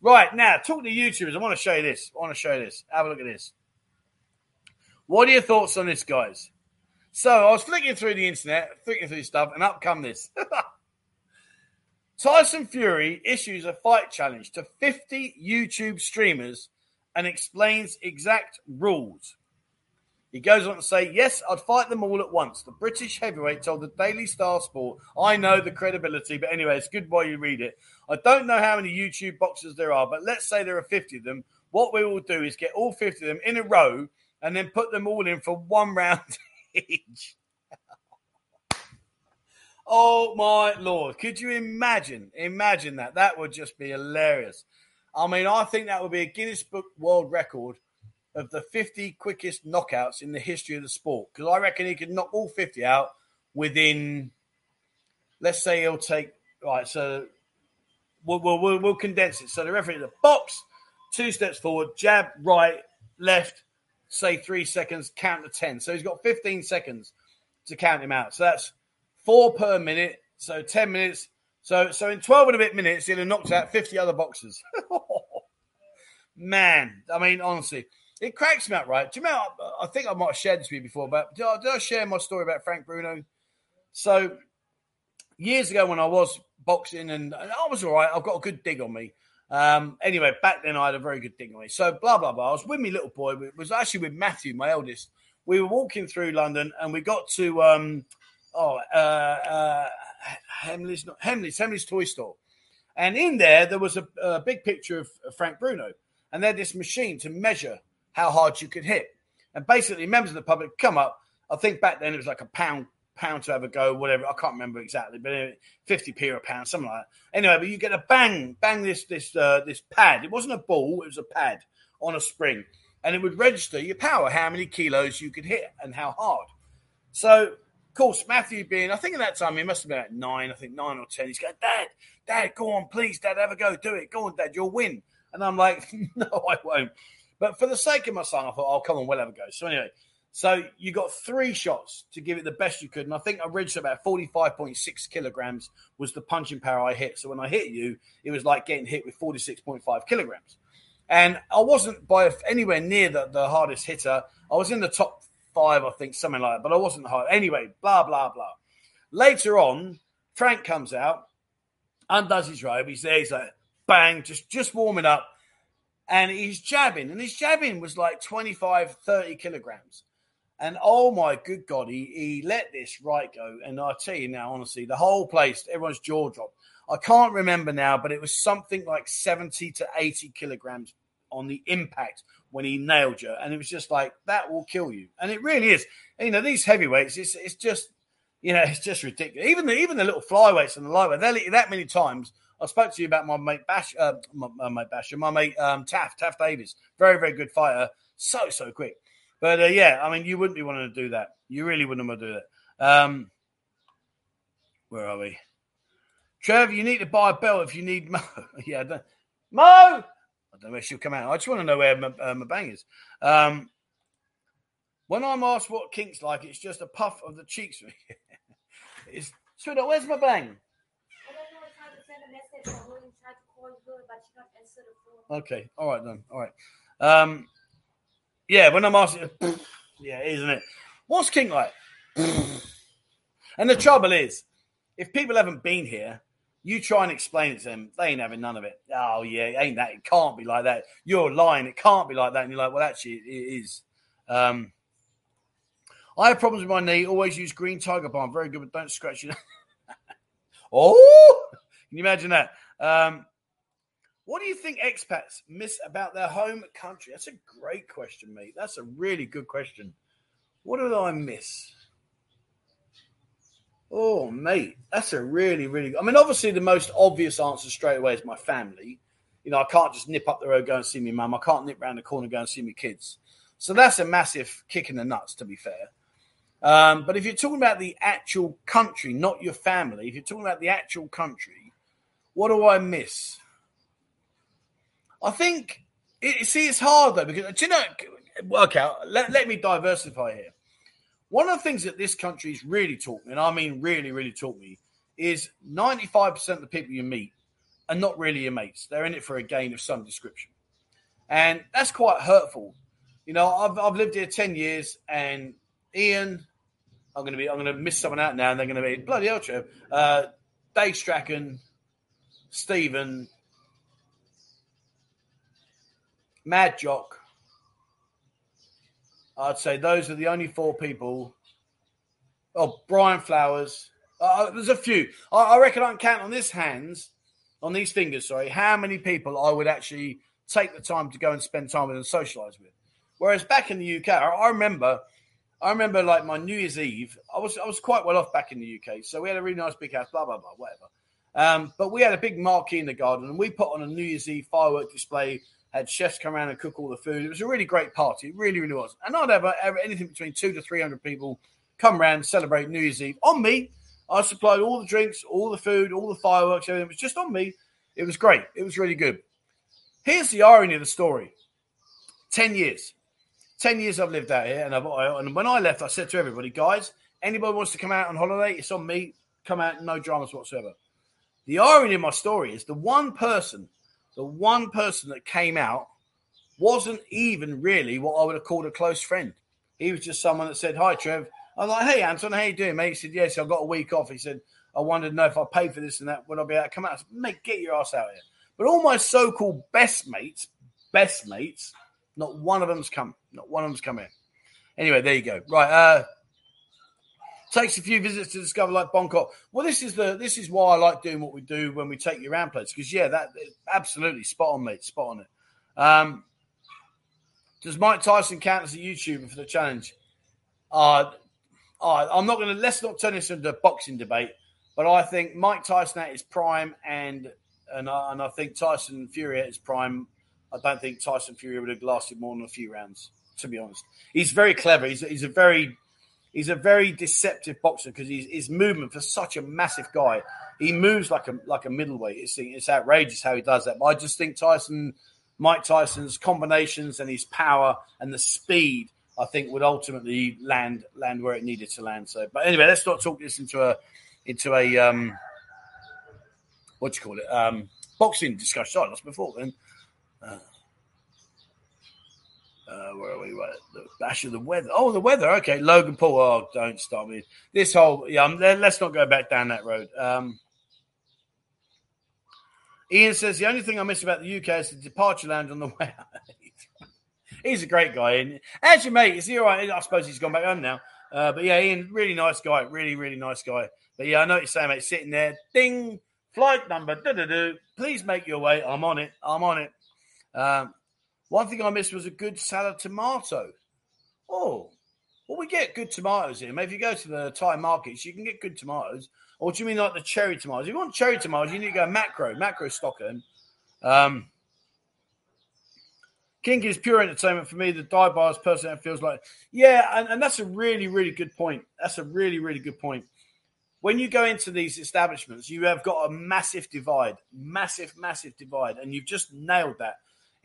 Right, now, talk to YouTubers, I want to show you this. I want to show you this. Have a look at this. What are your thoughts on this, guys? So I was flicking through the internet, flicking through stuff, and up come this. Tyson Fury issues a fight challenge to 50 YouTube streamers and explains exact rules. He goes on to say, Yes, I'd fight them all at once. The British heavyweight told the Daily Star Sport, I know the credibility, but anyway, it's good while you read it. I don't know how many YouTube boxers there are, but let's say there are 50 of them. What we will do is get all 50 of them in a row and then put them all in for one round each. oh my lord. Could you imagine? Imagine that. That would just be hilarious. I mean, I think that would be a Guinness Book World Record of the 50 quickest knockouts in the history of the sport. Because I reckon he could knock all 50 out within, let's say he'll take, right, so we'll, we'll, we'll condense it. So the referee, in the box, two steps forward, jab, right, left, say three seconds, count to 10. So he's got 15 seconds to count him out. So that's four per minute. So 10 minutes. So, so in 12 and a bit minutes, he'll have knocked out 50 other boxers. Man, I mean, honestly, it cracks me up, right? Do you remember? I think I might have shared this with you before, but did I, did I share my story about Frank Bruno? So years ago, when I was boxing and, and I was all right, I've got a good dig on me. Um, anyway, back then I had a very good dig on me. So blah blah blah. I was with my little boy. It was actually with Matthew, my eldest. We were walking through London, and we got to um, oh uh, uh, Hamley's not Hamley's Hamley's toy store, and in there there was a, a big picture of Frank Bruno, and they had this machine to measure how hard you could hit. And basically, members of the public come up. I think back then it was like a pound pound to have a go, whatever. I can't remember exactly, but anyway, 50p or a pound, something like that. Anyway, but you get a bang, bang this this uh, this pad. It wasn't a ball, it was a pad on a spring. And it would register your power, how many kilos you could hit and how hard. So, of course, Matthew being, I think at that time he must have been at nine, I think nine or ten. He's going, Dad, Dad, go on, please, Dad, have a go, do it. Go on, Dad, you'll win. And I'm like, no, I won't. But for the sake of my son, I thought, oh, come on, we'll have a go. So anyway, so you got three shots to give it the best you could. And I think I registered about 45.6 kilograms was the punching power I hit. So when I hit you, it was like getting hit with 46.5 kilograms. And I wasn't by anywhere near the, the hardest hitter. I was in the top five, I think, something like that, but I wasn't hard. Anyway, blah, blah, blah. Later on, Frank comes out, undoes his robe. He's there, he's like, bang, just, just warming up and he's jabbing, and his jabbing was like 25, 30 kilograms. And oh my good God, he, he let this right go. And I tell you now, honestly, the whole place, everyone's jaw dropped. I can't remember now, but it was something like 70 to 80 kilograms on the impact when he nailed you. And it was just like, that will kill you. And it really is. You know, these heavyweights, it's, it's just, you know, it's just ridiculous. Even the, even the little flyweights and the lightweight, they're that many times I spoke to you about my mate Bash, uh, my, my mate Basher, my mate um, Taff, Taff Davis. Very, very good fighter. So, so quick. But uh, yeah, I mean, you wouldn't be wanting to do that. You really wouldn't want to do that. Um, where are we? Trev, you need to buy a belt if you need Mo. yeah, Mo. I don't know where she'll come out. I just want to know where my, uh, my bang is. Um, when I'm asked what kink's like, it's just a puff of the cheeks. it's sweetheart, where's my bang? Okay, all right then, all right. Um, yeah, when I'm asking, yeah, isn't it? What's kink like? and the trouble is, if people haven't been here, you try and explain it to them, they ain't having none of it. Oh yeah, ain't that? It can't be like that. You're lying. It can't be like that. And you're like, well, actually, it is. Um, I have problems with my knee. Always use green tiger balm. Very good, but don't scratch it. oh, can you imagine that? Um, what do you think expats miss about their home country? That's a great question, mate. That's a really good question. What do I miss? Oh, mate, that's a really, really. I mean, obviously, the most obvious answer straight away is my family. You know, I can't just nip up the road, go and see my mum. I can't nip round the corner, go and see my kids. So that's a massive kick in the nuts, to be fair. Um, but if you're talking about the actual country, not your family, if you're talking about the actual country, what do I miss? I think, it, see, it's hard though, because, do you know, out, let, let me diversify here. One of the things that this country's really taught me, and I mean really, really taught me, is 95% of the people you meet are not really your mates. They're in it for a gain of some description. And that's quite hurtful. You know, I've, I've lived here 10 years and Ian, I'm going to be, I'm going to miss someone out now, and they're going to be bloody hell, Trev. Uh, Dave Strachan, Stephen, Mad Jock. I'd say those are the only four people. Oh, Brian Flowers. Uh, uh there's a few. I, I reckon I can count on this hands, on these fingers. Sorry, how many people I would actually take the time to go and spend time with and socialise with. Whereas back in the UK, I remember I remember like my New Year's Eve. I was I was quite well off back in the UK, so we had a really nice big house. Blah blah blah, whatever. Um, but we had a big marquee in the garden, and we put on a New Year's Eve firework display. Had chefs come around and cook all the food. It was a really great party. It really, really was. And I'd have anything between two to three hundred people come around celebrate New Year's Eve on me. I supplied all the drinks, all the food, all the fireworks. Everything it was just on me. It was great. It was really good. Here's the irony of the story: ten years 10 years I've lived out here, and, I've, and when I left, I said to everybody, guys, anybody wants to come out on holiday, it's on me. Come out, no dramas whatsoever. The irony of my story is the one person, the one person that came out wasn't even really what I would have called a close friend. He was just someone that said, Hi, Trev. I'm like, Hey, Anton, how you doing, mate? He said, Yes, I've got a week off. He said, I wanted to know if I paid for this and that, would I be able to come out? I said, Mate, get your ass out here. But all my so called best mates, best mates, not one of them's come. Not one of them's come in. Anyway, there you go. Right. Uh, takes a few visits to discover like Bangkok. Well, this is the this is why I like doing what we do when we take you around places because yeah, that absolutely spot on, mate. Spot on it. Um, does Mike Tyson count as a YouTuber for the challenge? Uh, uh I'm not going to. Let's not turn this into a boxing debate. But I think Mike Tyson at his prime and and uh, and I think Tyson Fury at his prime I don't think Tyson Fury would have lasted more than a few rounds. To be honest, he's very clever. He's, he's a very he's a very deceptive boxer because his movement for such a massive guy, he moves like a like a middleweight. It's, it's outrageous how he does that. But I just think Tyson, Mike Tyson's combinations and his power and the speed, I think would ultimately land land where it needed to land. So, but anyway, let's not talk this into a into a um, what do you call it um, boxing discussion. Sorry, that's before then. Uh, uh, where are we? What, the bash of the weather. Oh, the weather. Okay, Logan Paul. Oh, don't stop me. This whole yeah. Um, let's not go back down that road. Um, Ian says the only thing I miss about the UK is the departure lounge on the way. he's a great guy, and actually, mate, is he all right? I suppose he's gone back home now. Uh, but yeah, Ian, really nice guy, really, really nice guy. But yeah, I know what you're saying, mate. Sitting there, ding, flight number, da da da. Please make your way. I'm on it. I'm on it. Um, one thing I missed was a good salad tomato. Oh, well, we get good tomatoes here. Maybe if you go to the Thai markets, you can get good tomatoes. Or do you mean like the cherry tomatoes? If you want cherry tomatoes, you need to go Makro, Makro stocking. Um, Kink is pure entertainment for me. The die bars person feels like, yeah, and, and that's a really, really good point. That's a really, really good point. when you go into these establishments, you have got a massive divide, massive, massive divide, and you've just nailed that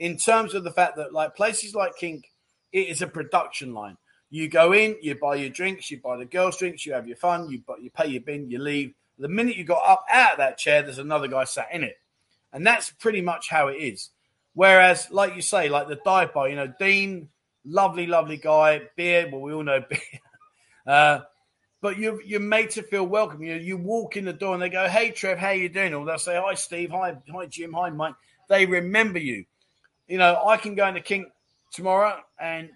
in terms of the fact that like places like Kink, it is a production line. You go in, you buy your drinks, you buy the girls' drinks, you have your fun, you you pay your bin, you leave. The minute you got up out of that chair, there's another guy sat in it, and that's pretty much how it is. Whereas, like you say, like the dive bar, you know, Dean, lovely, lovely guy, beer. Well, we all know beer. Uh, but you're you're made to feel welcome. You you walk in the door and they go, "Hey Trev, how you doing?" Or they'll say, "Hi Steve, hi hi Jim, hi Mike." They remember you. You know, I can go into Kink tomorrow and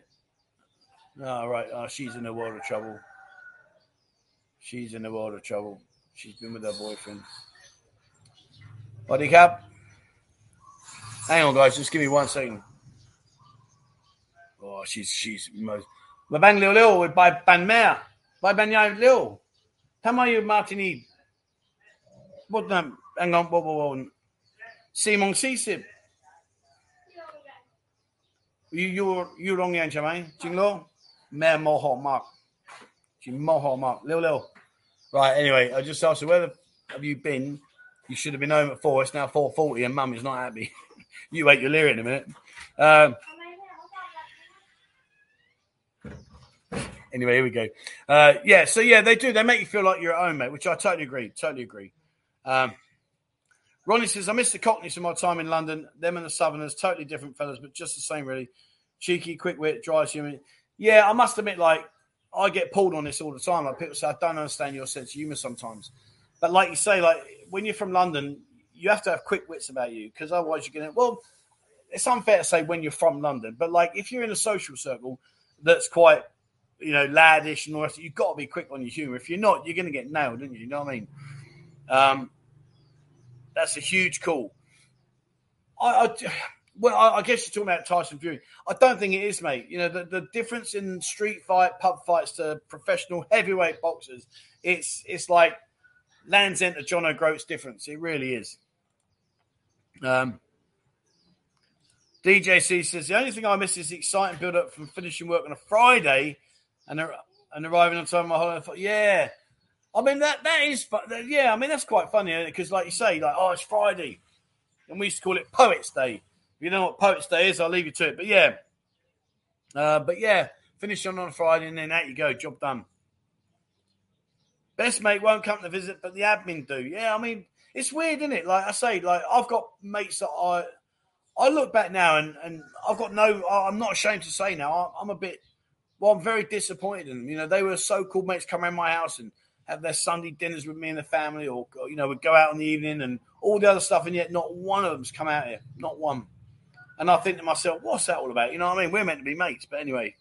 oh right, oh, she's in a world of trouble. She's in a world of trouble. She's been with her boyfriend. Body cap. Hang on, guys. Just give me one second. Oh, she's she's most. Mabang Liu Liu with by Ban Mea. Vai banhar leo. Tama you Martini. What the hang on, what what Simon Sisip. You you you wrong yan chamai. Jing lo. Me mo mark. Jing mo mark. Leo leo. Right, anyway, I just asked you where have you been? You should have been home at four. It's now four forty, and Mum is not happy. you wait your lyric in a minute. Um, anyway, here we go. Uh, yeah, so yeah, they do. They make you feel like you're at home, mate, which I totally agree. Totally agree. Um, Ronnie says, I miss the Cockneys from my time in London. Them and the Southerners, totally different fellas, but just the same, really. Cheeky, quick wit, dry humour. Yeah, I must admit, like, I get pulled on this all the time. Like, people say, I don't understand your sense of humour sometimes. But like you say, like, when you're from London, you have to have quick wits about you because otherwise you're going to, well, it's unfair to say when you're from London, but like, if you're in a social circle that's quite you know, laddish and all that. You've got to be quick on your humour. If you're not, you're going to get nailed, don't you? You know what I mean? Um, that's a huge call. I, I well, I, I, guess you're talking about Tyson Fury. I don't think it is, mate. You know, the, the difference in street fight, pub fights to professional heavyweight boxers, it's it's like Land's End to John O'Groats difference. It really is. Um, DJC says the only thing I miss is the exciting build up from finishing work on a Friday and and arriving on time. My holiday. Yeah, I mean that that is, yeah, I mean that's quite funny because, like you say, like oh, it's Friday, and we used to call it Poets Day. If you know what Poets Day is, I'll leave you to it. But yeah, uh, but yeah, finish on on Friday, and then out you go, job done. Best mate won't come to visit, but the admin do. Yeah, I mean it's weird, isn't it? Like I say, like I've got mates that I I look back now and and I've got no. I'm not ashamed to say now. I'm a bit well, I'm very disappointed in them. You know, they were so cool mates come around my house and have their Sunday dinners with me and the family, or you know, would go out in the evening and all the other stuff, and yet not one of them's come out here, not one. And I think to myself, what's that all about? You know what I mean? We're meant to be mates, but anyway,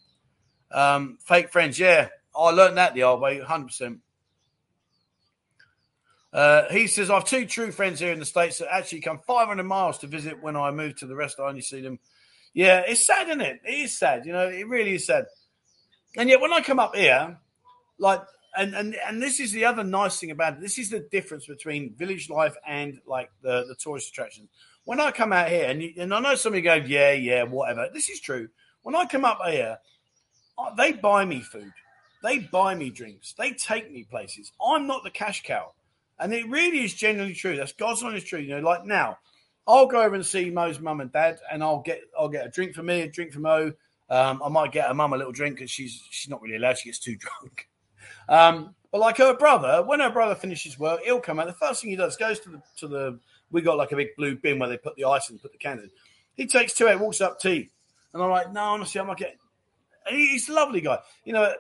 um, fake friends, yeah. I learned that the hard way, hundred percent. Uh, he says, I have two true friends here in the States that actually come 500 miles to visit when I move to the rest. I only see them. Yeah, it's sad, isn't it? It is sad. You know, it really is sad. And yet, when I come up here, like, and and and this is the other nice thing about it. This is the difference between village life and like the the tourist attractions. When I come out here, and you, and I know some of you go, yeah, yeah, whatever. This is true. When I come up here, they buy me food, they buy me drinks, they take me places. I'm not the cash cow, and it really is genuinely true. That's God's honest truth. You know, like now, I'll go over and see Mo's mum and dad, and I'll get I'll get a drink for me, a drink for Mo, um, I might get her mum a little drink because she's she's not really allowed. She gets too drunk. Um, but like her brother, when her brother finishes work, he'll come out. The first thing he does goes to the to the. We got like a big blue bin where they put the ice and put the cans in. He takes two out, walks up tea, and I'm like, no, honestly, I'm not getting. He's a lovely guy. You know,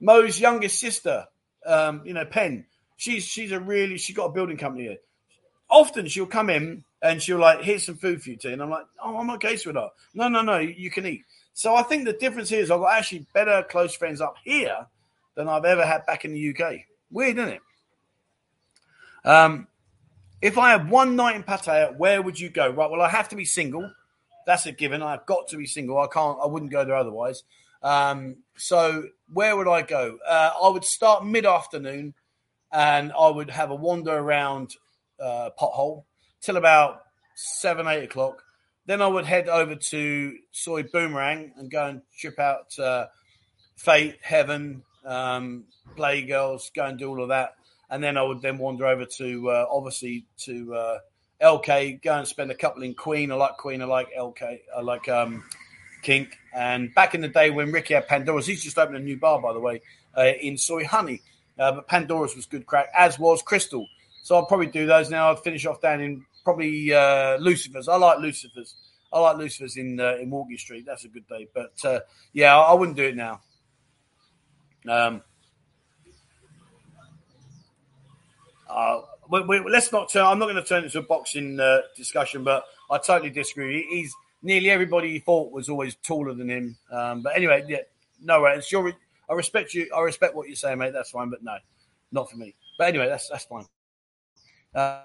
Mo's youngest sister, um, you know, Pen. She's she's a really she's got a building company here. Often she'll come in and she'll like, here's some food for you, tea, and I'm like, oh, I'm okay with that. No, no, no, you can eat. So I think the difference here is I've got actually better close friends up here than I've ever had back in the UK. Weird, isn't it? Um, if I had one night in Pattaya, where would you go? Right. Well, I have to be single. That's a given. I've got to be single. I can't. I wouldn't go there otherwise. Um, so where would I go? Uh, I would start mid afternoon, and I would have a wander around uh, Pothole till about seven, eight o'clock. Then I would head over to Soi Boomerang and go and trip out uh, Fate, Heaven, um, Play Girls, go and do all of that. and then I would then wander over to uh, obviously to uh, LK, go and spend a couple in Queen. I like Queen. I like LK. I like um, Kink. And back in the day when Ricky had Pandora's, he's just opened a new bar, by the way, uh, in Soi Honey. Uh, but Pandora's was good crack, as was Crystal. So I'll probably do those now. I'll finish off down in probably uh, Lucifer's. I like Lucifer's. I like Lucifer's in uh, in Walking Street. That's a good day. But yeah, I, I, wouldn't do it now. Um, uh, we, we, let's not turn. I'm not going to turn into a boxing uh, discussion, but I totally disagree. He's nearly everybody he fought was always taller than him. Um, but anyway, yeah, no, it's your. I respect you. I respect what you're saying, mate. That's fine, but no, not for me. But anyway, that's that's fine. Uh,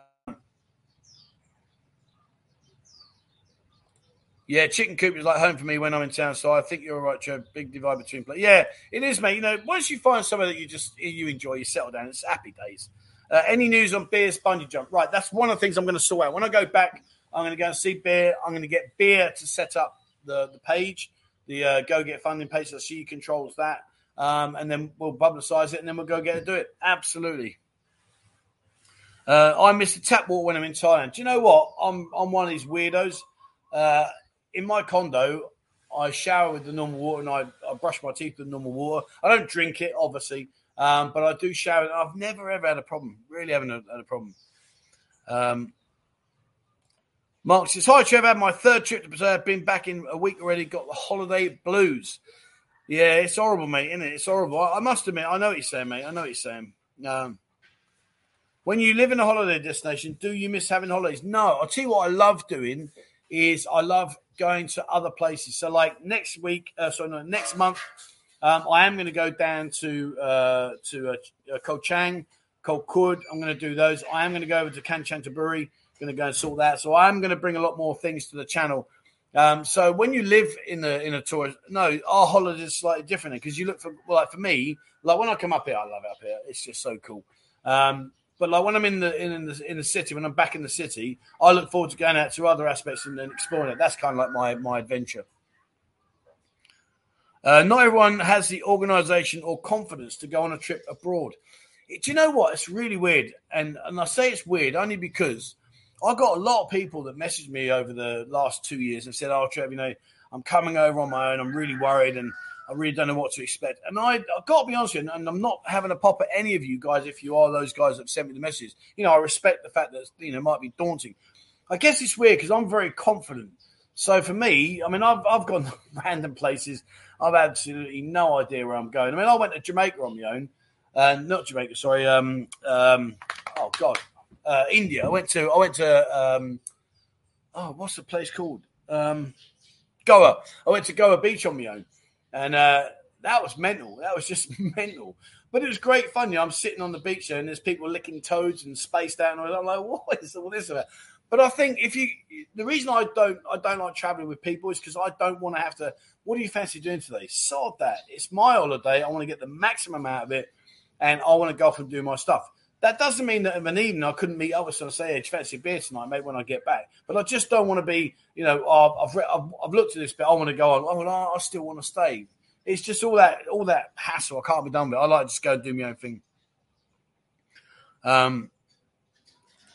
yeah, chicken coop is like home for me when I'm in town. So I think you're right, Joe. Big divide between play. Yeah, it is, mate. You know, once you find somewhere that you just you enjoy, you settle down. It's happy days. Uh, any news on Beer's bungee jump? Right, that's one of the things I'm going to sort out. When I go back, I'm going to go and see Beer. I'm going to get Beer to set up the, the page, the uh, Go Get Funding page. So she controls that. Um, and then we'll publicize it and then we'll go get to do it. Absolutely. Uh, I miss the tap water when I'm in Thailand. Do you know what? I'm, I'm one of these weirdos. In my condo, I shower with the normal water and I, I brush my teeth with normal water. I don't drink it, obviously. Um, but I do shower. I've never ever had a problem. Really haven't had a problem. Um, Mark says, "Hi, Trevor. Had my third trip to Brazil. Been back in a week already. Got the holiday blues. Yeah, it's horrible, mate. Isn't it? It's horrible. I, I must admit, I know what you're saying, mate. I know what you're saying. Um, when you live in a holiday destination, do you miss having holidays? No. I'll tell you what I love doing is I love going to other places. So, like next week, uh, sorry, no, next month, um, I am going to go down to uh, to uh, uh Koh Chang, Koh Kud. I'm going to do those. I am going to go over to Kanchanaburi. Going to go and sort that. So I'm going to bring a lot more things to the channel. Um, so when you live in a in a tourist, no, our holiday is slightly different because you look for well, like for me, like when I come up here, I love it up here. It's just so cool. Um, but like when I'm in the in, the in the city, when I'm back in the city, I look forward to going out to other aspects and then exploring it. That's kind of like my my adventure. Uh, not everyone has the organization or confidence to go on a trip abroad. Do you know what? It's really weird. And, and I say it's weird only because I got a lot of people that messaged me over the last two years and said, Oh, Trev, you know, I'm coming over on my own. I'm really worried and I really don't know what to expect. And I, I've got to be honest with you, and I'm not having a pop at any of you guys if you are those guys that sent me the message. You know, I respect the fact that, you know, it might be daunting. I guess it's weird because I'm very confident. So for me, I mean, I've, I've gone random places I've absolutely no idea where I'm going. I mean, I went to Jamaica on my own, uh, not Jamaica, sorry. Um, um, oh God, uh, India. I went to I went to um, oh, what's the place called? Um, Goa. I went to Goa Beach on my own, and uh, that was mental. That was just mental. But it was great fun. You know, I'm sitting on the beach there, and there's people licking toads and spaced out, and I'm like, what is all this about? But I think if you, the reason I don't, I don't like traveling with people is because I don't want to have to. What do you fancy doing today? Sod that. It's my holiday. I want to get the maximum out of it, and I want to go off and do my stuff. That doesn't mean that in an evening I couldn't meet others and say, "Hey, fancy beer tonight, mate?" When I get back, but I just don't want to be, you know, I've, I've, I've looked at this bit. I want to go on. Oh, I still want to stay. It's just all that all that hassle. I can't be done with. I like to just go do my own thing. Um,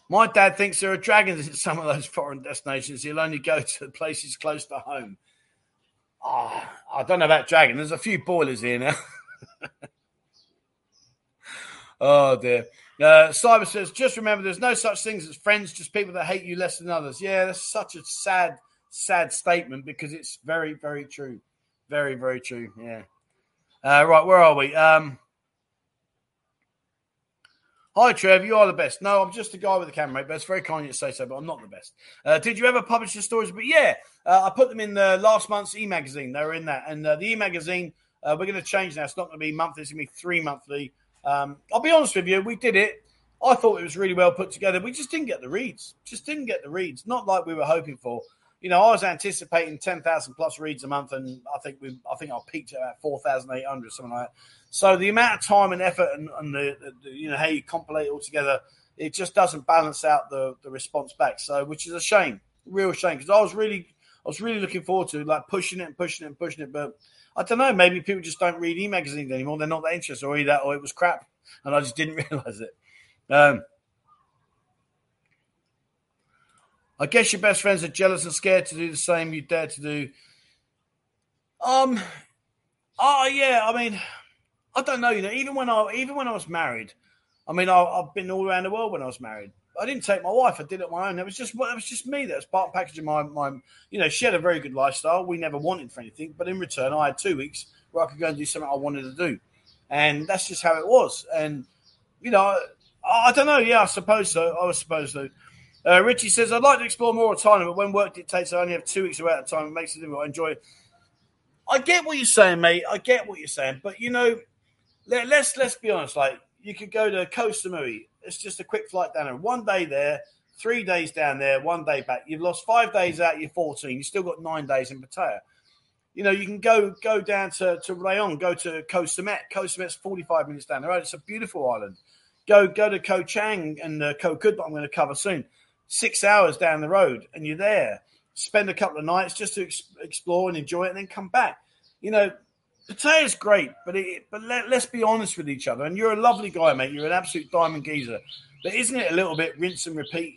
my dad thinks there are dragons in some of those foreign destinations. He'll only go to places close to home. Oh, I don't know about dragon. There's a few boilers here now. oh dear. Uh, Cyber says, just remember, there's no such things as friends, just people that hate you less than others. Yeah, that's such a sad, sad statement because it's very, very true. Very, very true. Yeah. Uh, right, where are we? Um, Hi, Trev. You are the best. No, I'm just a guy with a camera, but it's very kind of you to say so, but I'm not the best. Uh, did you ever publish the stories? But yeah, uh, I put them in the last month's e magazine. They were in that. And uh, the e magazine, uh, we're going to change now. It's not going to be monthly, it's going to be three monthly. Um, I'll be honest with you, we did it. I thought it was really well put together. We just didn't get the reads. Just didn't get the reads. Not like we were hoping for you know, I was anticipating ten thousand plus reads a month, and I think we, I think I peaked at about four thousand eight hundred, something like that. So the amount of time and effort, and, and the, the, you know how you compilate it all together, it just doesn't balance out the the response back. So, which is a shame, real shame, because I was really, I was really looking forward to like pushing it and pushing it and pushing it, but I don't know, maybe people just don't read e magazines anymore. They're not that interested, or either, or it was crap, and I just didn't realize it. Um, I guess your best friends are jealous and scared to do the same you dare to do. Um, oh yeah, I mean, I don't know. You know, even when I even when I was married, I mean, I, have been all around the world when I was married. I didn't take my wife; I did it on my own. It was just it was just me. That was part packaging my my. You know, she had a very good lifestyle. We never wanted for anything, but in return, I had two weeks where I could go and do something I wanted to do, and that's just how it was. And you know, I, I don't know. Yeah, I suppose so. I suppose so. Uh, Richie says, I'd like to explore more autonomy, but when work dictates I only have two weeks of out of time, it makes it difficult. I enjoy it. I get what you're saying, mate. I get what you're saying. But, you know, let, us let's, let's be honest. Like, you could go to Koh Samui. It's just a quick flight down there. One day there, three days down there, one day back. You've lost five days out You're 14. You've still got nine days in Pattaya. You know, you can go go down to, to Rayong, go to Koh Samet. Koh Samet's 45 minutes down the road. It's a beautiful island. Go go to Koh Chang and uh, Koh Kud, that I'm going to cover soon six hours down the road and you're there, spend a couple of nights just to ex- explore and enjoy it and then come back. You know, is great, but it, but let, us be honest with each other. And you're a lovely guy, mate. You're an absolute diamond geezer. But isn't it a little bit rinse and repeat?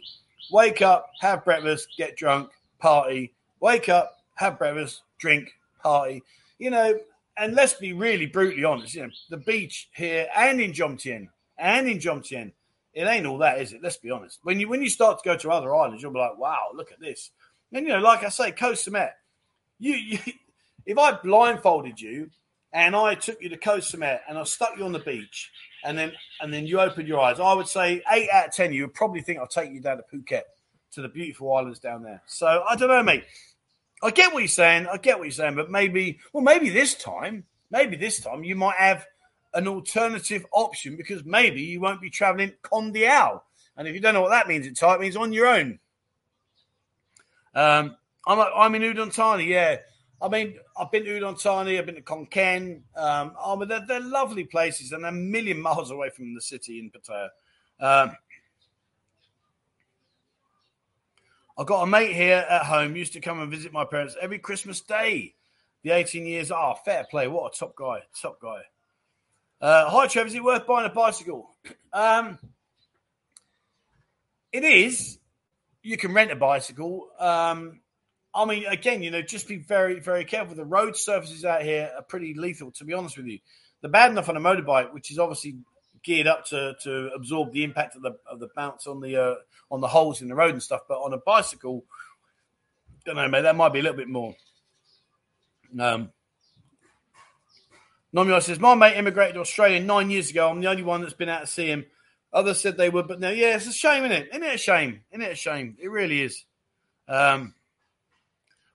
Wake up, have breakfast, get drunk, party. Wake up, have breakfast, drink, party. You know, and let's be really brutally honest. You know, the beach here and in Jomtien and in Jomtien – it ain't all that, is it? Let's be honest. When you when you start to go to other islands, you'll be like, wow, look at this. And you know, like I say, Koh Samet, you, you if I blindfolded you and I took you to Koh Samet and I stuck you on the beach and then and then you opened your eyes, I would say eight out of ten, you would probably think I'll take you down to Phuket to the beautiful islands down there. So I don't know, mate. I get what you're saying. I get what you're saying, but maybe, well, maybe this time, maybe this time you might have an alternative option because maybe you won't be traveling con diao. And if you don't know what that means in Thai, it means on your own. Um, I'm, I'm in Udon Thani, yeah. I mean, I've been to Udon Thani, I've been to Khon Kaen. Um, oh, but they're, they're, lovely places and they're a million miles away from the city in Pattaya. Um, I've got a mate here at home, used to come and visit my parents every Christmas day. The 18 years, ah, oh, fair play. What a top guy, top guy. Uh, hi, Trevor. Is it worth buying a bicycle? Um, it is. You can rent a bicycle. Um, I mean, again, you know, just be very, very careful. The road surfaces out here are pretty lethal, to be honest with you. The bad enough on a motorbike, which is obviously geared up to, to absorb the impact of the of the bounce on the uh, on the holes in the road and stuff. But on a bicycle, don't know, mate. That might be a little bit more. Um, Nomio says, My mate immigrated to Australia nine years ago. I'm the only one that's been out to see him. Others said they would, but no, yeah, it's a shame, isn't it? Isn't it a shame? Isn't it a shame? It really is. Um,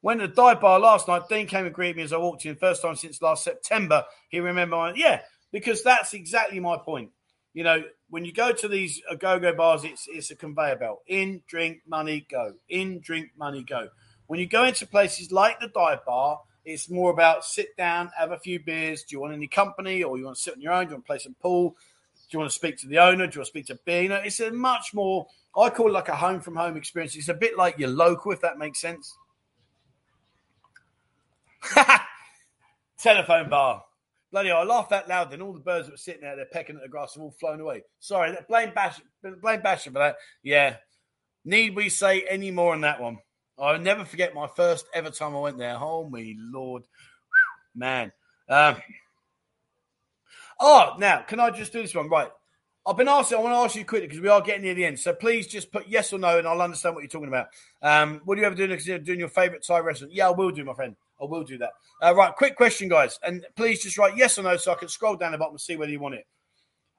went to the dive bar last night. Dean came and greeted me as I walked in. First time since last September. He remembered, yeah, because that's exactly my point. You know, when you go to these go-go bars, it's it's a conveyor belt. In, drink, money, go. In, drink, money, go. When you go into places like the dive bar, it's more about sit down, have a few beers. Do you want any company, or you want to sit on your own? Do you want to play some pool? Do you want to speak to the owner? Do you want to speak to beer? You know, it's a much more. I call it like a home from home experience. It's a bit like your local, if that makes sense. Telephone bar. Bloody hell, I laughed that loud. Then all the birds that were sitting out there, pecking at the grass, have all flown away. Sorry, blame Bash, blame Basher for that. Yeah. Need we say any more on that one? I'll never forget my first ever time I went there. My Lord. Man. Um, oh, now, can I just do this one? Right. I've been asking, I want to ask you quickly because we are getting near the end. So please just put yes or no and I'll understand what you're talking about. Um, what do you ever do? Doing your favorite Thai restaurant? Yeah, I will do, my friend. I will do that. Uh, right, quick question, guys. And please just write yes or no so I can scroll down the bottom and see whether you want it.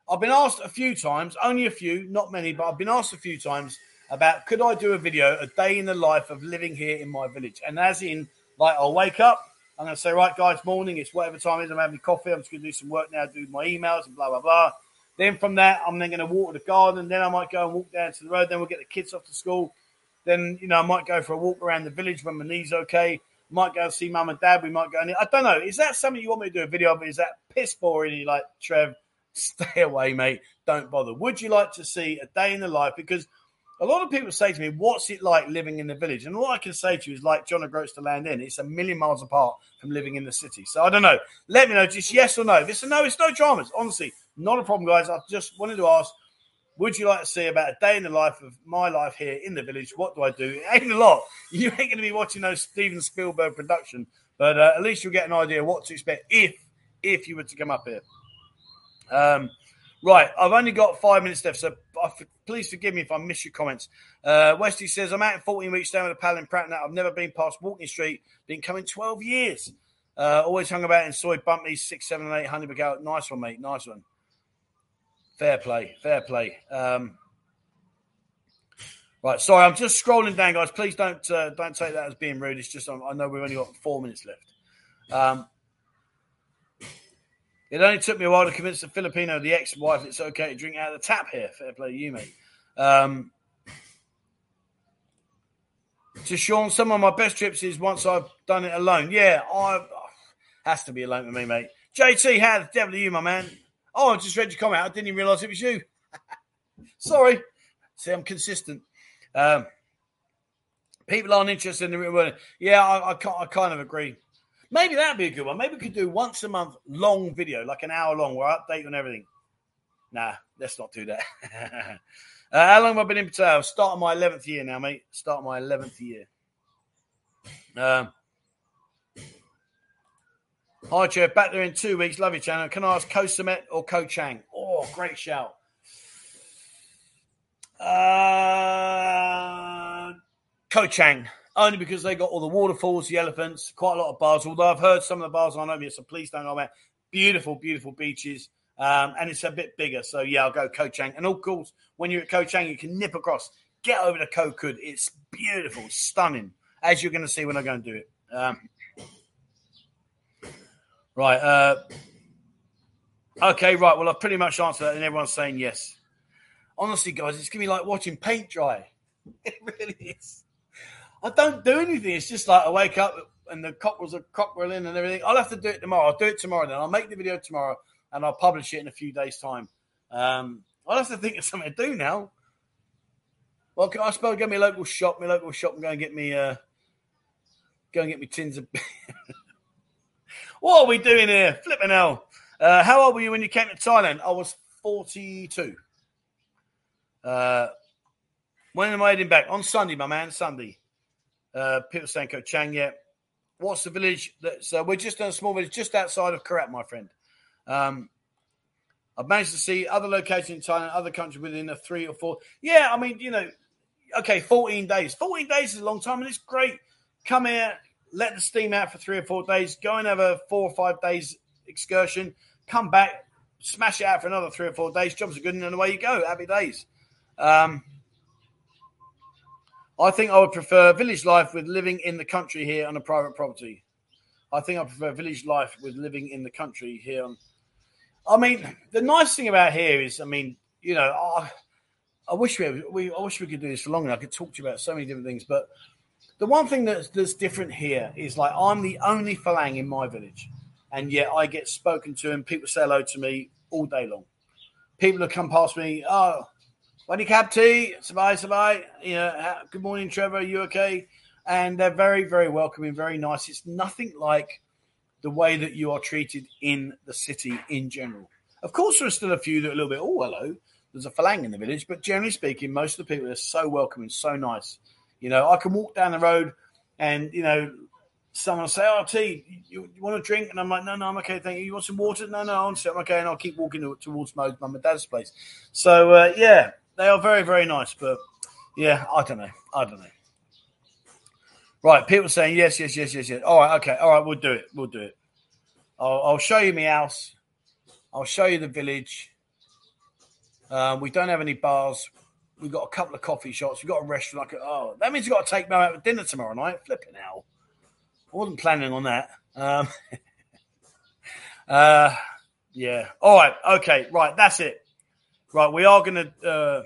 I've been asked a few times, only a few, not many, but I've been asked a few times about could I do a video, a day in the life of living here in my village? And as in, like, I'll wake up, I'm going to say, right, guys, morning, it's whatever time it is, I'm having coffee, I'm just going to do some work now, do my emails and blah, blah, blah. Then from that, I'm then going to water the garden. Then I might go and walk down to the road. Then we'll get the kids off to school. Then, you know, I might go for a walk around the village when my knee's okay. Might go see mum and dad. We might go. I don't know. Is that something you want me to do a video of? Is that piss boring? You like, Trev, stay away, mate. Don't bother. Would you like to see a day in the life? Because a lot of people say to me, "What's it like living in the village?" And all I can say to you is, like John O'Groats to Land in, it's a million miles apart from living in the city. So I don't know. Let me know, just yes or no. If it's a no, it's no dramas. Honestly, not a problem, guys. I just wanted to ask, Would you like to see about a day in the life of my life here in the village? What do I do? It ain't a lot. You ain't going to be watching no Steven Spielberg production, but uh, at least you'll get an idea what to expect if if you were to come up here. Um, right, I've only got five minutes left, so please forgive me if I miss your comments. Uh, Westy says, I'm out in 14 weeks down with a pal in Pratt now. I've never been past Walking Street, been coming 12 years. Uh, always hung about in soy bumpy, six, seven, and. Nice one, mate. Nice one. Fair play. Fair play. Um, right. Sorry, I'm just scrolling down, guys. Please don't uh, don't take that as being rude. It's just I know we've only got four minutes left. Um, it only took me a while to convince the Filipino, the ex-wife, it's okay to drink out of the tap here. Fair play to you, mate. Um, to Sean, some of my best trips is once I've done it alone. Yeah, I oh, has to be alone with me, mate. JT, how the devil are you, my man? Oh, I just read your comment. I didn't even realise it was you. Sorry. See, I'm consistent. Um, people aren't interested in the real world. Yeah, I, I, I kind of agree. Maybe that'd be a good one. Maybe we could do once a month long video, like an hour long, where I update on everything. Nah, let's not do that. uh, how long have I been in Patel? Start of my 11th year now, mate. Start my 11th year. Um, Hi, Jeff. Back there in two weeks. Love your channel. Can I ask Ko Samet or Ko Chang? Oh, great shout. Uh, Ko Chang. Only because they got all the waterfalls, the elephants, quite a lot of bars. Although I've heard some of the bars on over here, so please don't go there. Beautiful, beautiful beaches. Um, and it's a bit bigger. So, yeah, I'll go Ko Chang. And of course, when you're at Ko Chang, you can nip across, get over to Koh Kud. It's beautiful, stunning, as you're going to see when I go and do it. Um, Right. Uh, okay, right. Well, I've pretty much answered that, and everyone's saying yes. Honestly, guys, it's to be like watching paint dry. It really is. I don't do anything. It's just like I wake up and the cockerels are cockerelling and everything. I'll have to do it tomorrow. I'll do it tomorrow then. I'll make the video tomorrow and I'll publish it in a few days' time. Um, I'll have to think of something to do now. Well, can I suppose go to my local shop, my local shop, and go and get me, uh, go and get me tins of. What are we doing here? Flipping hell. Uh, how old were you when you came to Thailand? I was 42. Uh, when am I heading back? On Sunday, my man, Sunday. Uh, Chang, yeah. What's the village? That's, uh, we're just in a small village just outside of Korat, my friend. Um, I've managed to see other locations in Thailand, other countries within a three or four. Yeah, I mean, you know, okay, 14 days. 14 days is a long time and it's great. Come here, let the steam out for three or four days, go and have a four or five days excursion, come back, smash it out for another three or four days. Jobs are good, and away you go. Happy days. Um, I think I would prefer village life with living in the country here on a private property. I think I prefer village life with living in the country here. On, I mean, the nice thing about here is, I mean, you know, I, I wish we, we, I wish we could do this for longer. I could talk to you about so many different things, but the one thing that's, that's different here is like I'm the only Falang in my village, and yet I get spoken to, and people say hello to me all day long. People have come past me, oh, Waddy Capti, Sabai Sabai, you know, good morning, Trevor, are you okay? And they're very, very welcoming, very nice. It's nothing like the way that you are treated in the city in general. Of course, there are still a few that are a little bit, oh, hello, there's a Falang in the village, but generally speaking, most of the people are so welcoming, so nice. You know, I can walk down the road and, you know, someone will say, Oh, T, you, you, want a drink? And I'm like, No, no, I'm okay. Thank you. You want some water? No, no, I'm okay. And I'll keep walking towards my mum and dad's place. So, uh, yeah, they are very, very nice. But yeah, I don't know. I don't know. Right. People saying, Yes, yes, yes, yes, yes. All right. Okay. All right. We'll do it. We'll do it. I'll, I'll show you my house. I'll show you the village. Um, we don't have any bars. We've got a couple of coffee shops. We've got a restaurant. Like, oh, that means you've got to take me out for dinner tomorrow night. Flipping hell. I wasn't planning on that. Um, uh, yeah. All right. Okay. Right. That's it. Right. We are going to. Uh,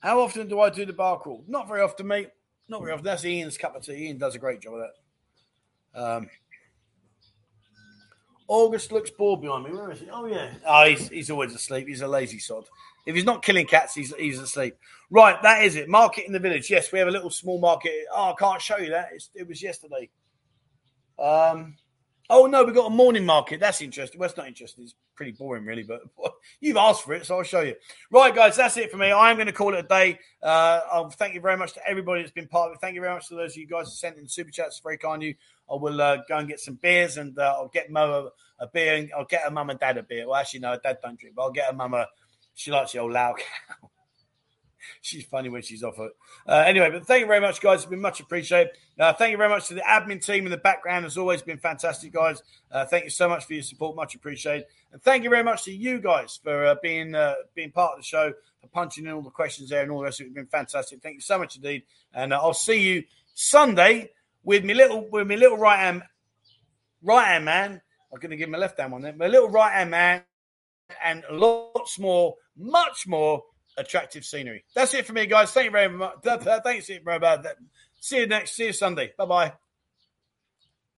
how often do I do the bar crawl? Not very often, mate. Not very often. That's Ian's cup of tea. Ian does a great job of that. Um, August looks bored behind me. Where is he? Oh, yeah. Oh, he's, he's always asleep. He's a lazy sod. If he's not killing cats, he's, he's asleep. Right, that is it. Market in the village. Yes, we have a little small market. Oh, I can't show you that. It's, it was yesterday. Um, Oh no, we've got a morning market. That's interesting. Well, it's not interesting. It's pretty boring, really. But you've asked for it, so I'll show you. Right, guys, that's it for me. I'm going to call it a day. Uh, I'll thank you very much to everybody that's been part of it. Thank you very much to those of you guys who sent in super chats. Very kind of you. I will uh, go and get some beers, and uh, I'll get Mo a, a, beer, and I'll get a mum and dad a beer. Well, actually, no, dad don't drink, but I'll get a mum a. She likes the old lao khao. she's funny when she's off it. Uh, anyway, but thank you very much, guys. It's been much appreciated. Uh, thank you very much to the admin team in the background. Has always been fantastic, guys. Uh, thank you so much for your support. Much appreciated. And thank you very much to you guys for uh, being uh, being part of the show, for punching in all the questions there and all the rest. of It's been fantastic. Thank you so much indeed. And uh, I'll see you Sunday with me little with my little right hand right hand man. I'm to give my left hand one there. My little right hand man, and lots more, much more attractive scenery. That's it for me, guys. Thank you very much. Thanks, bro. See you next. See you Sunday. Bye bye.